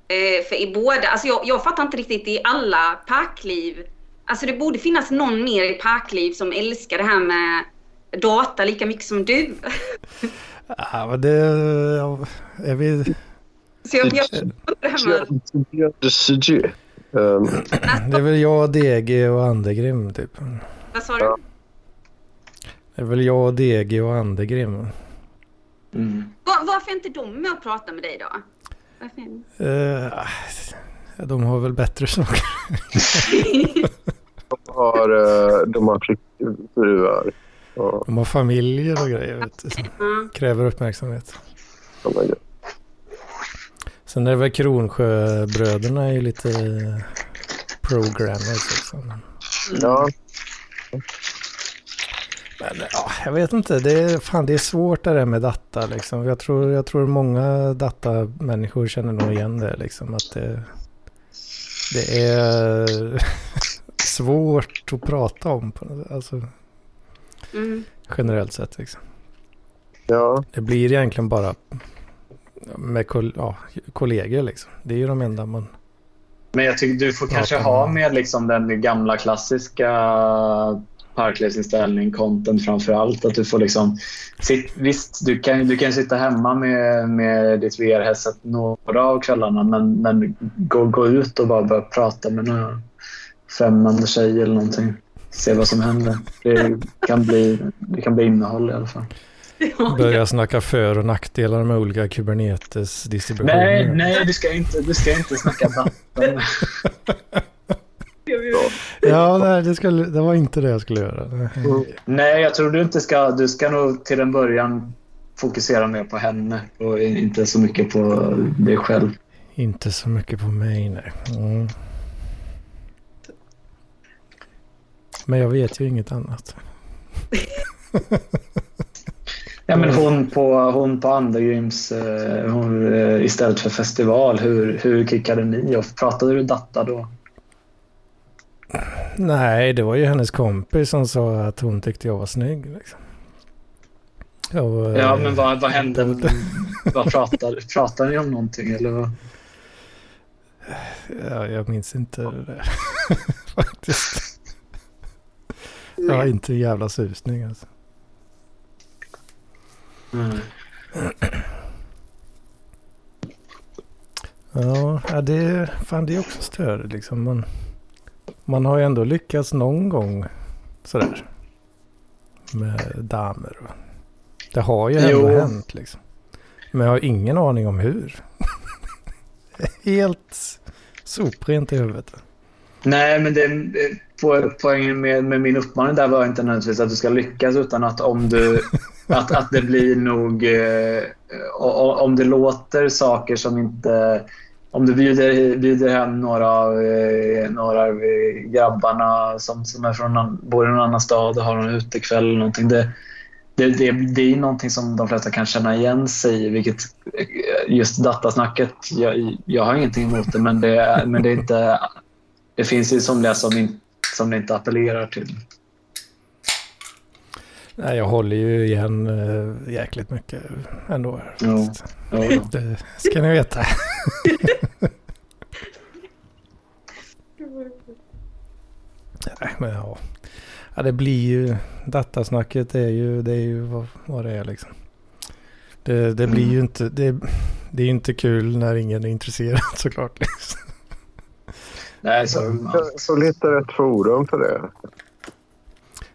eh, för i båda, alltså jag, jag fattar inte riktigt i alla parkliv, alltså det borde finnas någon mer i parkliv som älskar det här med data lika mycket som du. ja men det, är vi, Så jag, jag det. Um, det är väl jag, DG och Andegrim typ. vad sa du? Det är väl jag, DG och Andegrim. Mm. Var, varför är inte de med och pratar med dig då? Uh, de har väl bättre saker. de har, eh, de har flickfruar. De har familjer och grejer vet du, som Ja. kräver uppmärksamhet. Sen är det väl Kronsjöbröderna är ju lite programmers också. Men, Ja, men ja, jag vet inte. Det är, fan, det är svårt det där med data liksom. Jag tror, jag tror många datamänniskor känner nog igen det liksom. Att det, det är svårt att prata om. På, något- alltså, Mm. generellt sett liksom. ja, Det blir egentligen bara med kol ja, kollegor liksom. Det är ju de enda man... Men jag tycker du får kanske ha med liksom den gamla klassiska parklivsinställning, content framför allt. Att du får liksom... Sitt, visst, du kan, du kan sitta hemma med, med ditt VR-headset några av kvällarna men, men gå, gå ut och bara börja prata med några främmande tjej eller någonting. Se vad som händer. Det kan bli, det kan bli innehåll i alla fall. Ja, Börja snacka för och nackdelar med olika Kubernetes-distributioner. Nej, nej, du ska inte, du ska inte snacka vatten. Ja, nej, det, skulle, det var inte det jag skulle göra. Nej, jag tror du inte ska... Du ska nog till en början fokusera mer på henne och inte så mycket på dig själv. Inte så mycket på mig, nej. Mm. Men jag vet ju inget annat. Ja, men hon på, hon på Andergrims eh, hon, eh, istället för festival, hur, hur kickade ni off? Pratade du datta då? Nej, det var ju hennes kompis som sa att hon tyckte jag var snygg. Liksom. Och, eh, Ja, men vad, vad hände? vad pratade, pratade ni om någonting? Eller vad? Ja, jag minns inte det faktiskt. Jag har inte en jävla susning alltså. Mm. Ja, ja, det, fan, det är också störigt liksom. Man, man har ju ändå lyckats någon gång sådär. Med damer. Det har ju Jo. ändå hänt liksom. Men jag har ingen aning om hur. Helt soprent i huvudet. Nej, men det, po- poängen med, med min uppmaning där var inte nödvändigtvis att du ska lyckas utan att om du att, att det blir nog eh, om det låter saker som inte om du bjuder, bjuder hem några av eh, några av eh, grabbarna som, som är från, bor i någon annan stad och har någon utekväll eller någonting. Det, det, det, det är någonting som de flesta kan känna igen sig i. Vilket, eh, just datasnacket, jag, jag har ingenting emot det men det, men det är inte det finns ju somliga som, in, som det inte appellerar till. Nej, jag håller ju igen äh, jäkligt mycket ändå. Jo. Jo. Det ska ni veta. Nej, men ja. ja. Det blir ju... Datasnacket är ju, det är ju vad, vad det är liksom. Det, det blir ju inte... Det, det är ju inte kul när ingen är intresserad såklart. Liksom. Nej, så, Så, så lite rätt forum för det.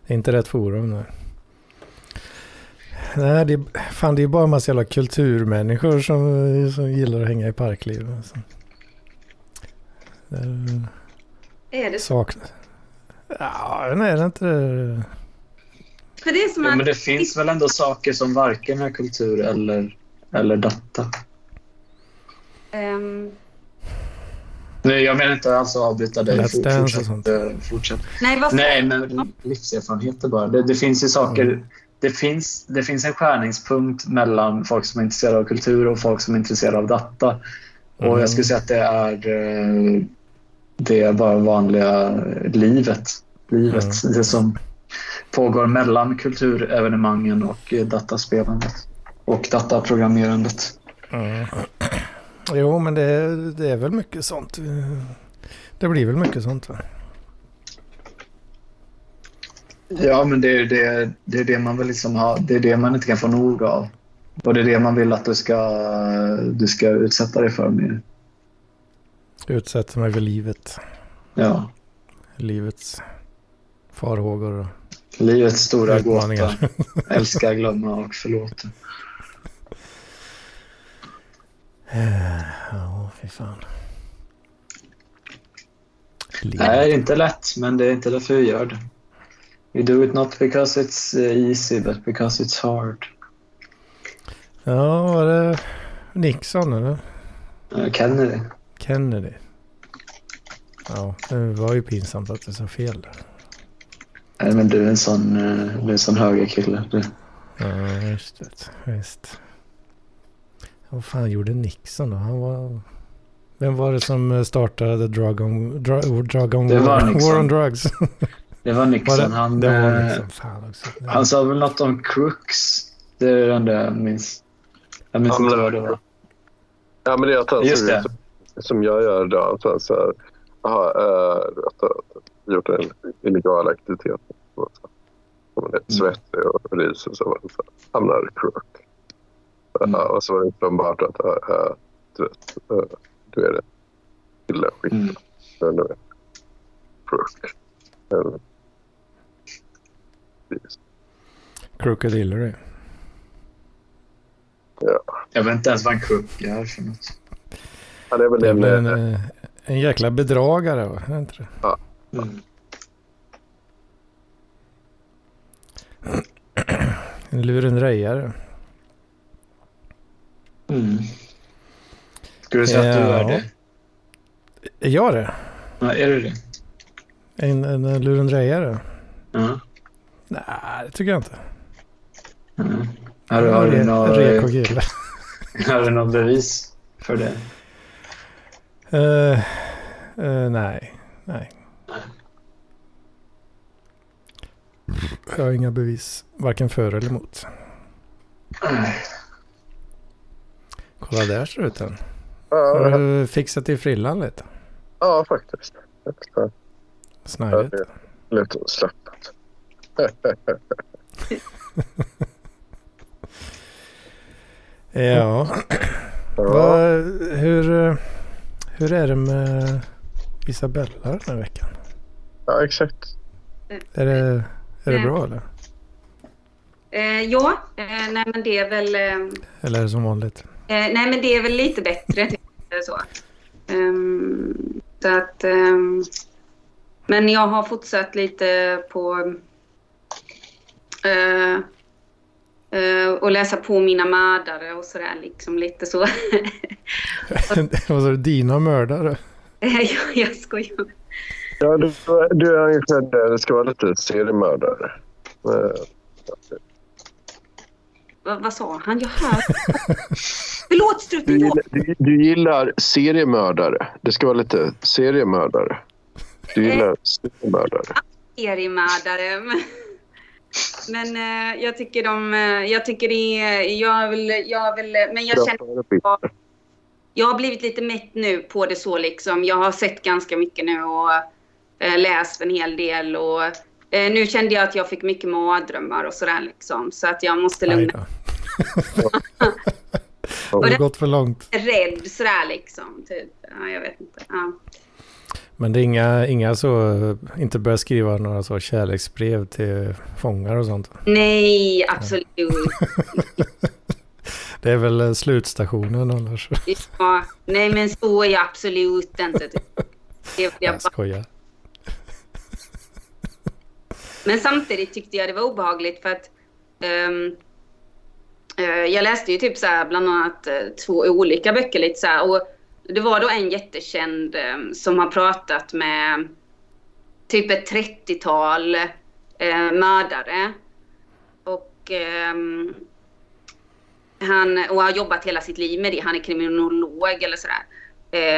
Det är inte rätt forum nu. Nej, det är, fan, det är bara en massa jävla kulturmänniskor som, som gillar att hänga i parkliv. Alltså. Det Är det så? saknas. Ja, nej, det är inte det. För det är som ja, att... men det finns väl ändå saker som varken är kultur eller, eller data. ehm, Nej, jag menar inte alls att avbryta dig. Och fortsätt, eh, fortsätt. nej, vad Nej, men livserfarenheter bara. Det, det finns ju saker... Mm. Det, finns, det finns en skärningspunkt mellan folk som är intresserade av kultur och folk som är intresserade av data. Och Mm. jag skulle säga att det är, eh, det är bara vanliga livet. Livet. Mm. Det som pågår mellan kulturevenemangen och eh, dataspelandet. Och dataprogrammerandet. Jo, men det, det är väl mycket sånt. Det blir väl mycket sånt va? Ja, men det är det, det är det man vill liksom ha. Det är det man inte kan få nog av. Och det är det man vill att du ska, du ska utsätta dig för mer. Utsätter mig för livet. Ja. Livets farhågor och Livets stora gåta. Älska, glömma och förlåta. Ja, fy fan. Nej, det är inte lätt, men det är inte därför vi gör det. We do it not because it's eh, easy, but because it's hard. Ja, var det Nixon eller? Kennedy. Kennedy? Ja, det var ju pinsamt att det sa fel. där. Nej, men du är en sån, eh, du är en sån högerkille. Ja, just det. Visst. Vad fan gjorde Nixon då? Han var... Vem var det som startade drug on, drug, drug on Det var war, Nixon. war on drugs? Det var Nixon. Var det, han, det var eh, Nixon. Fan också. han sa väl något om crooks. Det är det enda jag minns. Jag minns Ja, inte vad det var. Ja, men det är att han Just det. som, som jag gör idag. Så, så här, aha, äh, att, att, gjort en illegal aktivitet. Och så, så man är svettig och ryser så man så, hamnar crook. Mm. Ja, och så var det uppenbart att äh, du, vet, äh, du är det illa skit. Mm. Men du vet, crook. En- Precis. Crooked Hillary. Jag vet inte ens vad en crook är för något. Han är väl Det är en, eh, eh, en jäkla bedragare va? Är det inte det? Mm. En lurendrejare. Mm. Skulle du säga att du är det? Är jag det? Ja, är du det? En, en lurendrejare? Ja. Nej, det tycker jag inte. Mm. Har, har, du kille. har du något bevis för det? Eh, eh, nej, nej. Jag har inga bevis, varken för eller emot. Nej. Kolla där ser det ut den. Har du fixat i frillan lite? ja, faktiskt. Ja, Snajdigt. Lite släppt. Ja, Ja. Vad, hur, hur är det med Isabella den här veckan? ja, exakt. Är det, är det bra eller? Eh, ja, eh, nej men det är väl... Eh, Eller är det som vanligt? Eh, nej men det är väl lite bättre. Så. Ehm, Så att, ehm, men jag har fortsatt lite på eh, eh, och läsa på mina mördare och sådär liksom lite så. Vad sa du, dina mördare? jag, jag skojar. Ja, du, du är där det ska vara lite seriemördare. Eh, Va, vad sa han? Jag hör. Förlåt Du, gillar- du, du gillar seriemördare. Det ska vara lite seriemördare. Du gillar seriemördare. seriemördare. Men, men eh, jag tycker de... eh, jag tycker det är... Jag vill... Jag vill men jag känner... Jag har blivit lite mätt nu på det så liksom. Jag har sett ganska mycket nu och eh, läst en hel del och eh, nu kände jag att jag fick mycket mardrömmar och sådär liksom. Så att jag måste lugna. Har det gått för långt? rädd sådär liksom. Typ. Ja, jag vet inte. Ja. Men det är inga, inga så, inte börja skriva några så kärleksbrev till fångar och sånt. Nej, absolut. Det är väl eh, slutstationen annars. Ja, nej, men så är jag absolut inte. typ. Det vill jag Jag bara skojar. Men samtidigt tyckte jag det var obehagligt för att um, uh, jag läste ju typ så här, bland annat uh, två olika böcker lite så här, och det var då en jättekänd um, som har pratat med typ ett 30-tal uh, eh, mördare. Och um, han och har jobbat hela sitt liv med det. Han är kriminolog eller sådär.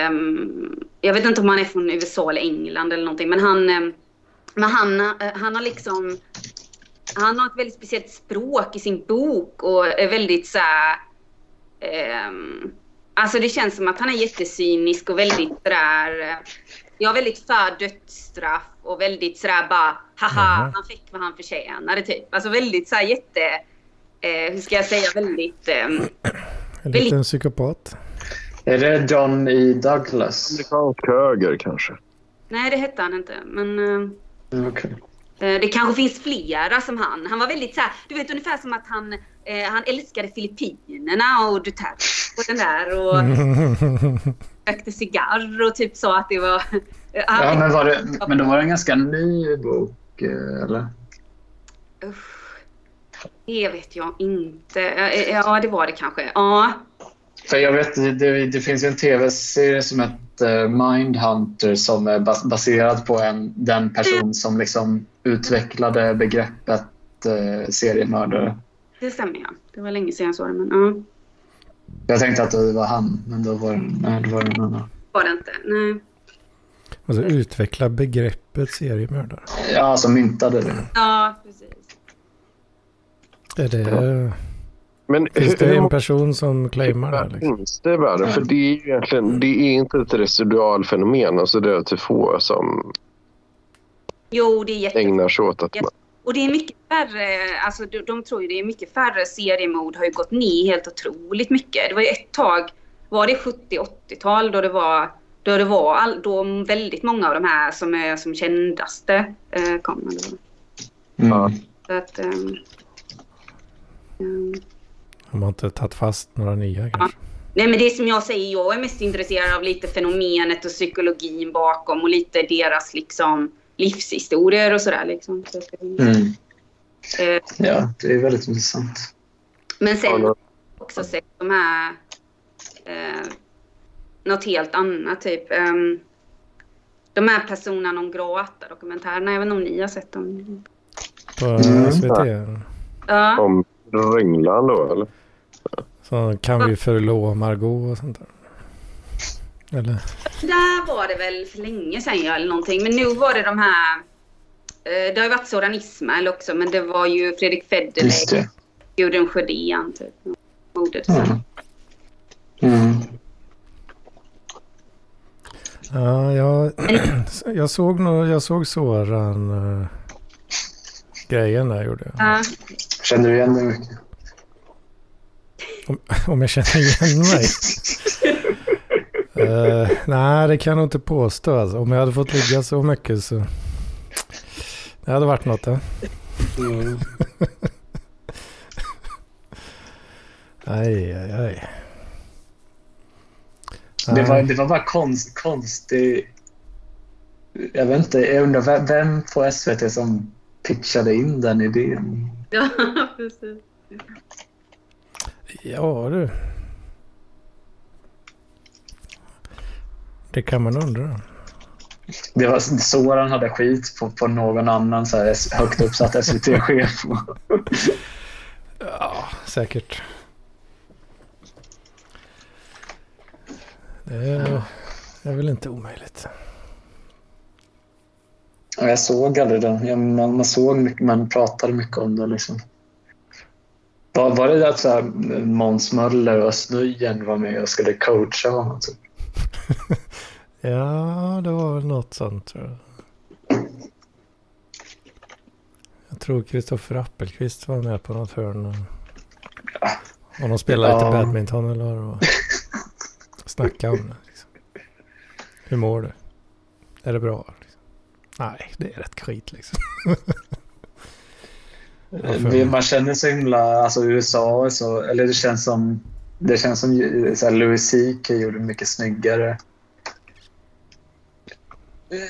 Um, jag vet inte om han är från USA eller England eller någonting, men han men han, eh, han har liksom... Han har ett väldigt speciellt språk i sin bok och är väldigt så här... ehm, alltså det känns som att han är jättecynisk och väldigt sådär... eh, Jag är väldigt för dödsstraff och väldigt sådär bara haha, Mhm. han fick vad han förtjänade typ. Alltså väldigt såhär jätte... Eh, hur ska jag säga? Väldigt... ehm, En liten psykopat. Är det John E. Douglas? Amerikansk höger kanske. nej, det hette han inte. Men... eh, Okej. Eh, Det kanske finns flera som han. Han var väldigt så här, du vet ungefär som att han, eh, han älskade Filippinerna och Duterte och den där och rökte cigarr och typ sa att det var... eh, Ja, men, var det, men då var det en ganska ny bok, eh, eller? Usch, det vet jag inte. Ja, det var det kanske. Ja. För jag vet, det, det finns ju en tv-serie som heter Mindhunter som är bas, baserad på en, den person som liksom utvecklade begreppet eh, seriemördare. Det stämmer ja. Det var länge sedan jag såg det men ja. Jag tänkte att det var han, men då var, nej, då var det en annan. Var det inte. Nej. Alltså utveckla begreppet seriemördare. Ja, alltså myntade det. Ja, precis. Är det, Men finns det en person som claimar det? Liksom? finns det i världen? För det är ju egentligen det är inte ett residualfenomen. Alltså det är till få som Jo, det är jätte... ägnar sig åt att man... Och det är mycket färre, alltså de, de tror ju det är mycket färre seriemord har ju gått ner helt otroligt mycket. Det var ju ett tag, var det 70-80-tal då det var, då det var all, då väldigt många av de här som är som kändaste eh, kom. Mm. så att, ehm, ehm, Har man inte tagit fast några nya kanske? Nej men det som jag säger, jag är mest intresserad av lite fenomenet och psykologin bakom och lite deras liksom livshistorier och sådär liksom. Mm. eh, Ja, det är väldigt intressant. Men sen har jag också sett de här... Eh, något helt annat, typ. ehm, de här Persona non grata-dokumentärerna. Jag vet inte om ni har sett dem? På Mm. SVT? Ja. Om Ringland då eller? Så kan vi förlå Margot och sånt där? Eller? Där var det väl för länge sedan ja, eller någonting. Men nu var det de här... Eh, det har ju varit Soran Ismail också, men det var ju Fredrik Federley, Just det. Gudrun Sjödén, typ. Mordet. Mm. Mm. Ja, jag, jag såg nog, jag såg Soran uh, grejen där gjorde jag. Ja. Känner du igen det mycket? Om, om jag känner igen mig? Eh, nej, det kan jag nog inte påstå. Alltså. Om jag hade fått ligga så mycket så... Det hade varit något. Det. Mm. Aj, aj, aj. Det, var, det var bara konst, konstig jag vet inte, jag undrar vem, vem på SVT som pitchade in den idén? Ja, precis. Ja du. Det kan man undra. Det var så han hade skit på, på någon annan så här, högt uppsatt SVT-chef. Ja, säkert. Det är, är väl inte omöjligt. Ja, jag såg aldrig den. Man, man såg mycket, man pratade mycket om det. Liksom. Var, var det att så här, Måns Möller och Snöjen var med och skulle coacha honom? Typ? Ja, det var väl något sånt tror jag. Jag tror Kristoffer Appelqvist var med på något hörn. Och, och de spelade lite Ja. badminton eller vad det var. Snacka om det. Liksom. Hur mår du? Är det bra? Liksom. Nej, det är rätt skit liksom. Det- Man känner så himla... Alltså USA så... Eller det känns som... Det känns som så här, Louis CK gjorde mycket snyggare.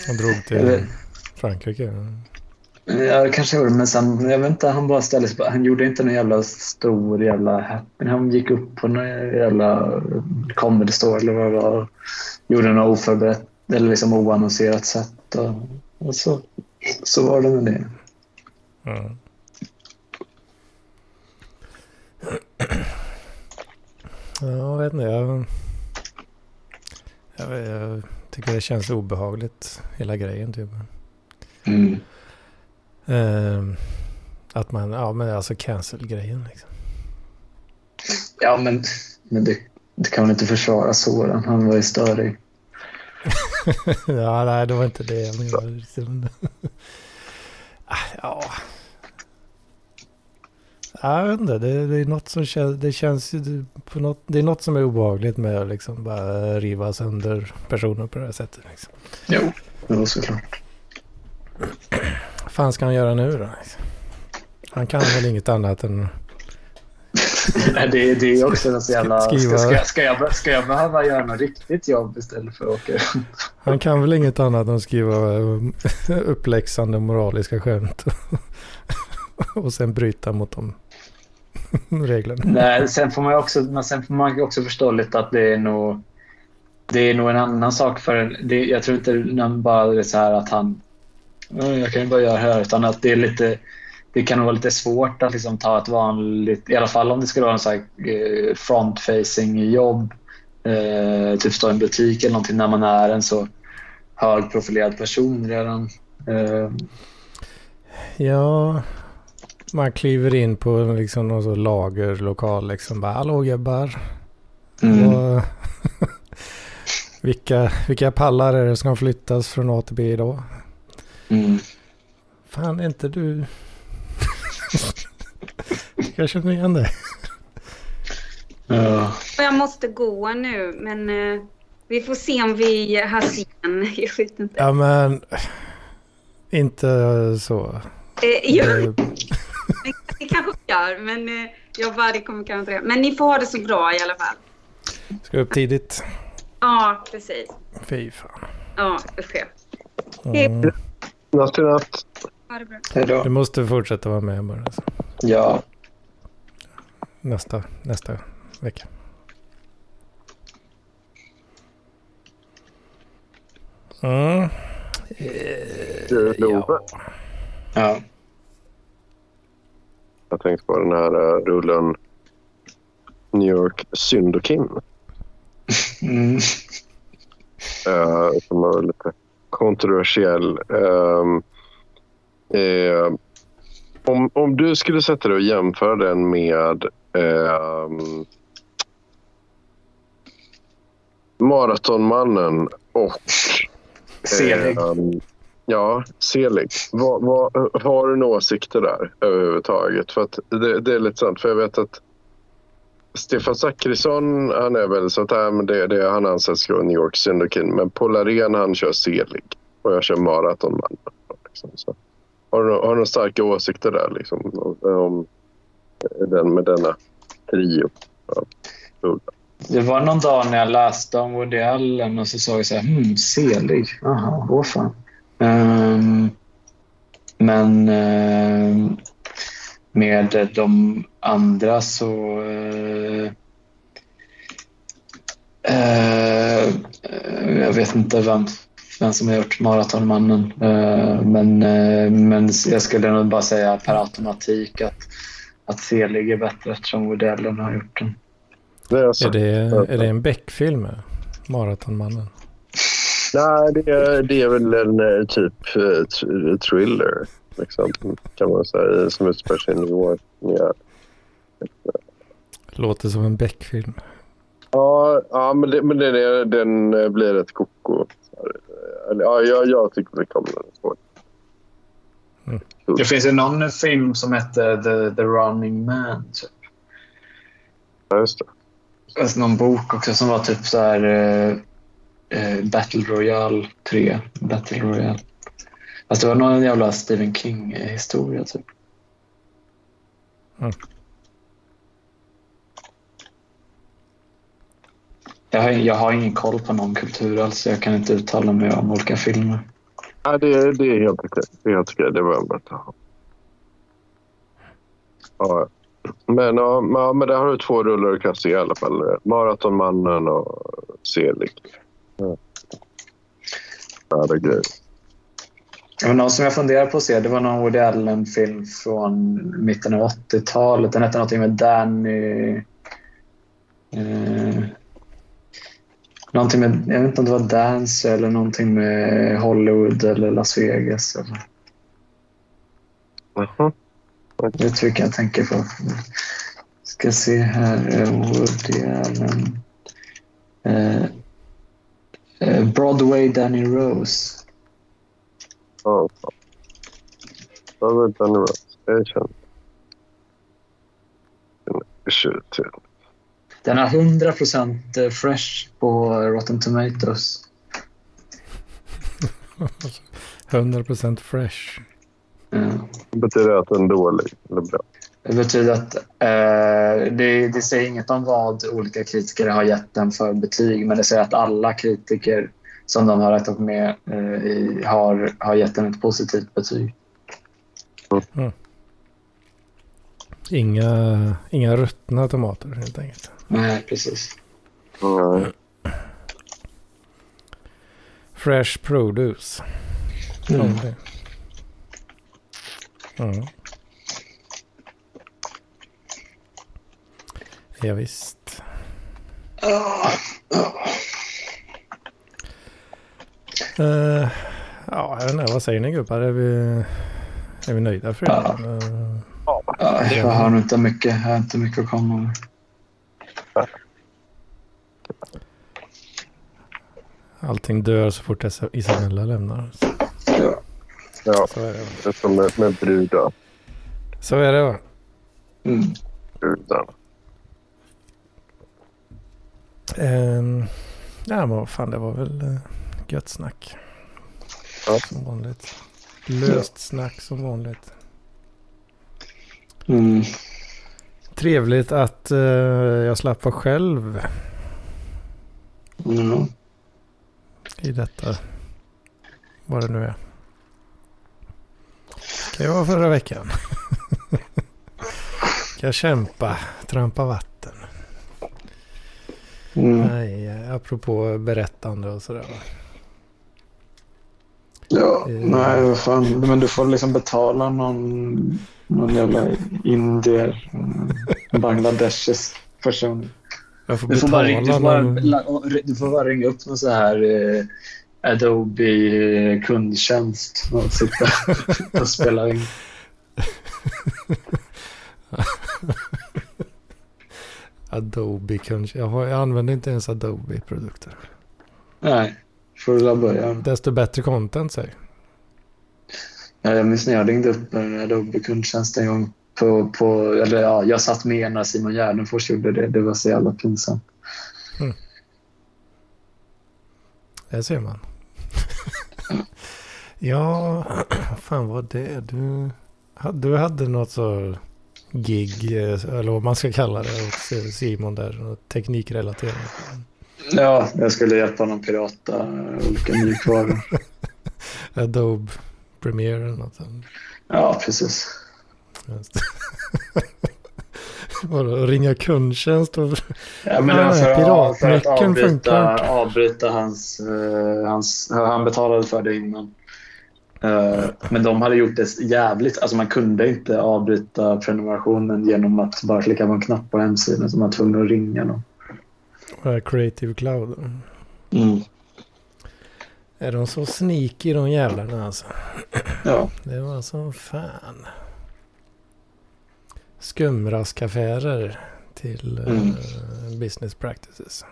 Han drog till Eller- Frankrike. Ja, det kanske gjorde, men sen, jag vet inte, han bara ställde sig Han gjorde inte någon jävla stor jävla happen. Han gick upp på någon jävla comedy store eller vad det var. Gjorde något oförberett, eller liksom oannonserat sätt. Och, och så, så var det med det. Ja. Ja, jag vet inte. Jag, jag, jag tycker det känns obehagligt, hela grejen typ. Mm. Ehm, att man, ja men alltså cancel-grejen liksom. Ja, men, men det, det kan man inte försvara Soran. Han var ju störig. ja, nej det var inte det jag menade. Liksom. Ah, ja. Jag vet inte, det, det är något som känns, det känns på något, det är något som är obehagligt med att liksom bara riva sönder personer på det här sättet. Liksom. Jo, det var såklart. Vad fan ska han göra nu då? liksom? Han kan väl inget annat än... Nej, det, det är också något så jävla... Skriva- Ska, ska, ska, jag, ska jag behöva göra något riktigt jobb istället för att åka Han kan väl inget annat än skriva eh, uppläxande moraliska skämt. Och sen bryta mot de reglerna. Nej, sen får man också, men sen får man också förstå lite att det är nog, det är nog en annan sak för en. Det, jag tror inte man bara är så här att han, "Ja, jag kan ju bara göra här, utan att det är lite, det kan vara lite svårt att liksom ta ett vanligt, i alla fall om det skulle vara en eh, front-facing jobb, eh, typ stå i en butik eller någonting när man är en så högprofilerad person redan. Eh, Ja, man kliver in på liksom någon så lagerlokal liksom. Bara, Hallå gubbar. mm. Vilka, vilka pallar är det som flyttas från A till B idag? Mm. Fan, är inte du... jag känner igen det. Ja. Jag måste gå nu, men eh, vi får se om vi hörs igen. Jag vet inte. Ja, men... Inte så. Eh, jo, det gör, men eh, jag bara, det kommer kanske inte Men ni får ha det så bra i alla fall. Ska upp tidigt. Ja, precis. Fy fan. Ja, usch ja. Mm. Natt till natt. Ha det bra. Du måste fortsätta vara med bara. Alltså. Ja. Nästa, nästa vecka. Mm. Du, Love. ja. Jag tänkte på den här uh, rullen New York Syndokin. Mm. Uh, som var lite kontroversiell. Ehm, eh, om, om du skulle sätta dig och jämföra den med ehm, Maratonmannen och Selig. ehm, ja, Selig. Vad, vad, har du några åsikter där överhuvudtaget? För att det, det är lite sant, för jag vet att Stefan Zackrisson, han är väl sånt här, men det, det, han anses vara New York syndokin Men Polarén, han kör Selig. Och jag kör Maratonman. Liksom, så. Har, du, har du några starka åsikter där liksom, om, om den, med denna trio? Ja. Det var någon dag när jag läste om Woody Allen och så såg jag så här, hmm, selig. Jaha, åh fan. Ehm, men eh, med de andra så... eh, eh, jag vet inte vem, vem som har gjort Maratonmannen. Eh, men, men jag skulle nog bara säga per automatik att, att Selig är bättre eftersom Woody har gjort den. Det är, så. Är det, är det en Beck-film? Maratonmannen? Nej, det är, det är väl en eh, typ eh, thriller. Liksom, kan man säga. Som utspelar sig i New York. Ja. Låter som en Beck-film. Ja, ja men, det, men den, är, den eh, blir ett koko. Ja, jag, jag tycker det kommer den svårt. Det finns ju någon film som heter The, The Running Man. Typ. Ja, just det. Alltså någon bok också som var typ så här eh, Battle Royale 3. Battle Royale. Alltså det var någon jävla Stephen King-historia typ. Mm. Jag har, jag har ingen koll på någon kultur alls. Jag kan inte uttala mig om olika filmer. Ja, det, det är helt okej. Det är helt okej. Det var bara att ha. Ja. Men, ja, men- ja, men där har du två rullar att kasta i alla fall. Maratonmannen och Selig. Ja. Ja, det grejer. Det var någon som jag funderade på att se. Det var någon Woody Allen-film från mitten av 80-talet. Den hette någonting med Danny... Eh, någonting med... Jag vet inte om det var Dance eller någonting med Hollywood eller Las Vegas. Eller, Jaha. jag vet vilken jag tänker på. Ska se här. eh, Woody Allen. Eh, Broadway Danny Rose. Ja, vänta nu då. Jag känner. Shit. Den har 100% fresh på Rotten Tomatoes. 100% fresh. Ja. Det betyder att den är dålig eller bra. Det betyder att eh, det, det säger inget om vad olika kritiker har gett den för betyg men det säger att alla kritiker som de har räknat med eh, i- har, har gett den ett positivt betyg. Inga, inga ruttna tomater helt enkelt. Nej, precis. Nej. Fresh produce. Mm. Om Ja. Ja, visst. Eh, ja, jag vet inte. Vad säger ni gubbar? Är vi, är vi nöjda för idag? Eh, Ja, jag har nog inte mycket, jag har inte mycket att komma med. allting dör så fort Isa- Isabella lämnar. Så, Ja. Ja, så är det. det är som med, med brudar. Så är det va? Mm. brudar. Um, ja, men vad fan, det var väl uh, gött snack. Ja. Som vanligt. Löst snack som vanligt. Mm. Trevligt att eh, jag slapp vara själv Mm. i detta. Vad det nu är. Kan jag vara förra veckan. kan jag kämpa, trampa vatten. Mm. Nej, eh, apropå berättande och sådär. va. Ja, Eh. nej, vad fan. Men du får liksom betala någon, någon jävla indier, mm, Bangladeshis person. Jag får Du får, bara, ringa- du, får bara, du får bara ringa upp någon så här eh, Adobe eh, kundtjänst och sitta och spela in. Adobe kanske. Jag, har, jag använder inte ens Adobe-produkter. Nej, får du börja. Desto bättre content säg. Ja, Jag minns när jag ringde upp en Adobe kundtjänst en gång. På, på, eller ja, jag satt med när Simon Gärdenfors gjorde det. Det var så jävla pinsamt. Det ser man. ja, fan vad det du, du hade något så gig, eh, eller vad man ska kalla det, eh, Simon där, teknikrelaterat. Ja, jag skulle hjälpa honom pirata olika mjukvaror. Adobe Premiere eller något. Ja, precis. Just det. Vadå, ringa kundtjänst och... Ja, men Ah, för, att- för att avbryta, funkar avbryta hans, eh, hans... Han betalade för det innan. Eh, men de hade gjort det jävligt. Alltså man kunde inte avbryta prenumerationen genom att bara klicka på en knapp på hemsidan. Så man var tvungen att ringa dem. Creative Cloud. Mm. Är de så sneaky de jävlarna alltså? Ja. Det var så fan. Skumraskaffärer till eh, Mm. business practices.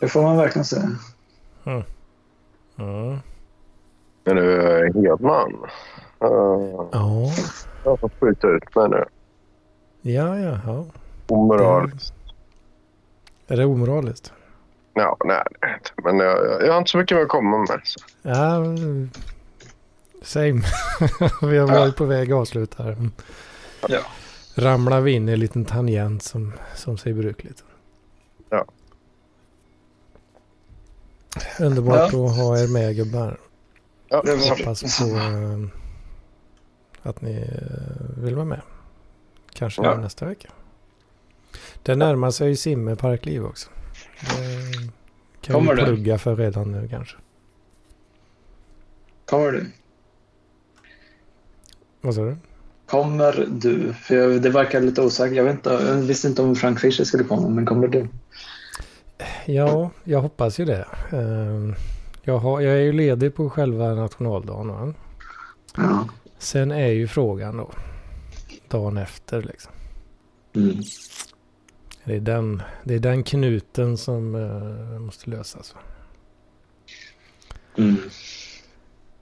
Det får man verkligen säga. Ja. Men du, Hedman. Uh, Ja, jag fått skjuta ut mig nu. ja, ja. ja. Omoraliskt. Är det omoraliskt? Ja, nej, inte. Men jag, jag, har inte så mycket mer att komma med. Så. Ja, same. vi har varit på väg att avsluta här. Ja. Ramlar vi in i en liten tangent som, som sig brukligt. Ja. Underbart Ja. att ha er med gubbar. Ja, Det var- så. Hoppas på eh, att ni eh, vill vara med. Kanske Ja. nästa vecka. Det närmar sig ju Simme Parkliv också. Det kan Kommer vi plugga för redan nu kanske. Kommer du? Vad sa du? Kommer du? För jag, det verkar lite osäkert. Jag, vet inte, jag visste inte om Frank Fischer skulle komma, men kommer du? Ja, jag hoppas ju det. Eh, Jag, har, jag är ju ledig på själva nationaldagen. Va? Ja. Sen är ju frågan då. Dagen efter liksom. Mm. Det är den, det är den knuten som eh, måste lösas. Mm.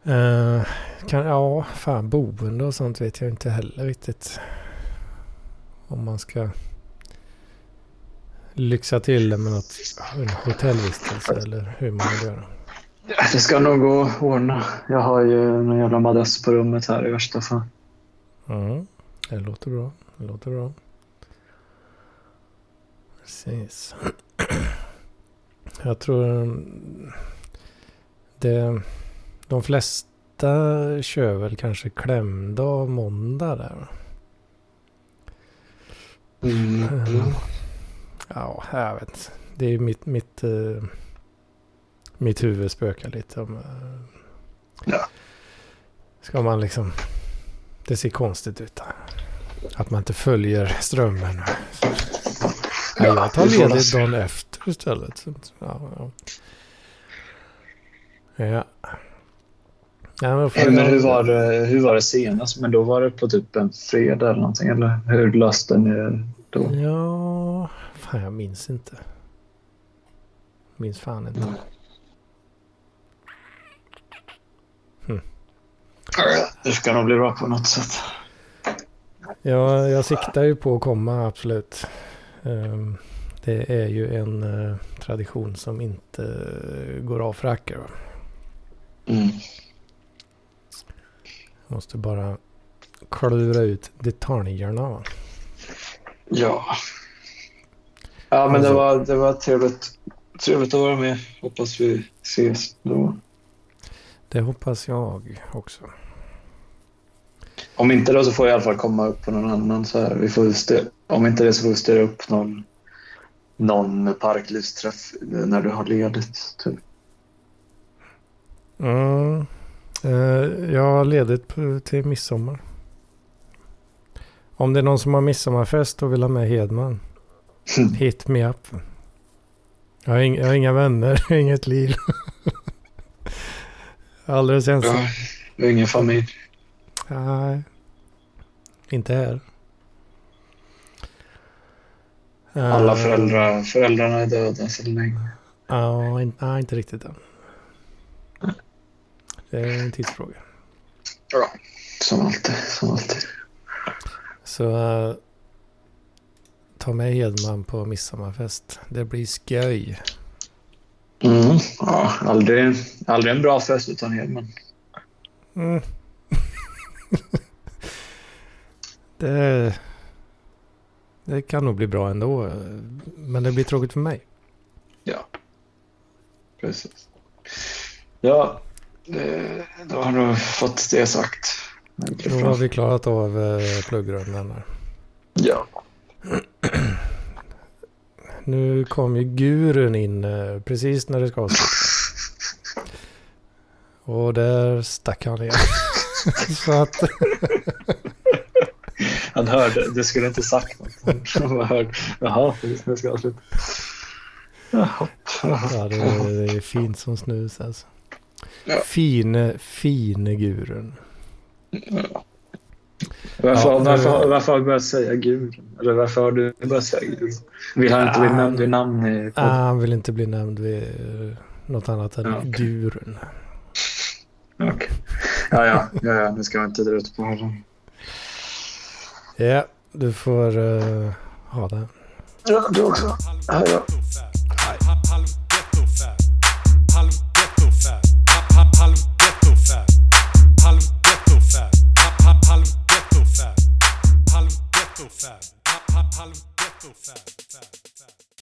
Eh, kan, ja, fan boende och sånt vet jag inte heller riktigt. Om man ska lyxa till det med något en hotellvistelse eller hur man vill göra. Det ska nog gå att ordna. Jag har ju någon jävla madrass på rummet här i värsta fall. Mm, det låter bra. Det låter bra. Precis. Jag tror mm, det, de flesta kör väl kanske klämdag måndag där. Mm. Ja, jag vet. Det är mitt, mitt, eh, mitt huvud spökar lite om... eh, Ja. Ska man liksom... Det ser konstigt ut. Att man inte följer strömmen. Ja, jag tar ledigt dagen efter istället. Ja, ja. ja. ja men får Men hur var, det, hur var det senast? Men då var det på typ en fredag eller någonting, eller hur löste ni det då? Ja, fan jag minns inte. Minns fan inte. Mm. Det ska nog bli bra på något sätt. Ja, jag siktar ju på att komma absolut. Ehm, Det är ju en eh, tradition som inte eh, går av för hacker. Mm. Måste bara klura ut detaljerna. va. Ja. Ja, men det var, det var trevligt, trevligt att vara med. Hoppas vi ses då. Det hoppas jag också. Om inte då så får jag i alla fall komma upp på någon annan. Så här. Vi får stö- om inte det så får vi styra upp någon, någon parklivsträff när du har ledigt. Typ. Mm. Jag har ledigt till midsommar. Om det är någon som har midsommarfest och vill ha med Hedman. Hit me up. Jag har, ing- jag har inga vänner, inget liv. Alldeles ensam. Ja, ingen familj. Nej. Inte här. Alla Eh, föräldrar, föräldrarna är döda sedan länge. Ja, in, nej, inte riktigt än. Det är en tidsfråga. Ja, som alltid. Som alltid. Så eh, ta med Hedman på midsommarfest. Det blir skoj. Mm. Ja, aldrig, aldrig en bra fest utan Hedman. Mm. det, det kan nog bli bra ändå. Men det blir tråkigt för mig. Precis. Ja, det, då har du fått det sagt. Då har vi klarat av eh, pluggrundan. här. Ja. Nu kom ju gurun in eh, precis när det ska avslutas. Och där stack han igen. Så att Han hörde, du skulle inte sagt något. Han bara hörde, jaha, jag ska avsluta. Jaha. ja, det, det är fint som snus alltså. Ja. Fine, fine gurun. Varför, Ja, varför, varför har du börjat säga Gud? Eller varför har du börjat säga Gud? Vill han inte bli nämnd vid namn i podden? han vill inte bli nämnd vid eh, något annat än Ja, okej. gurun. Okej. Ja, ja, ja, ja, nu ska jag inte dra ut på det. Ja, du får eh, ha det. Ja, du också. Ja, ja. Halv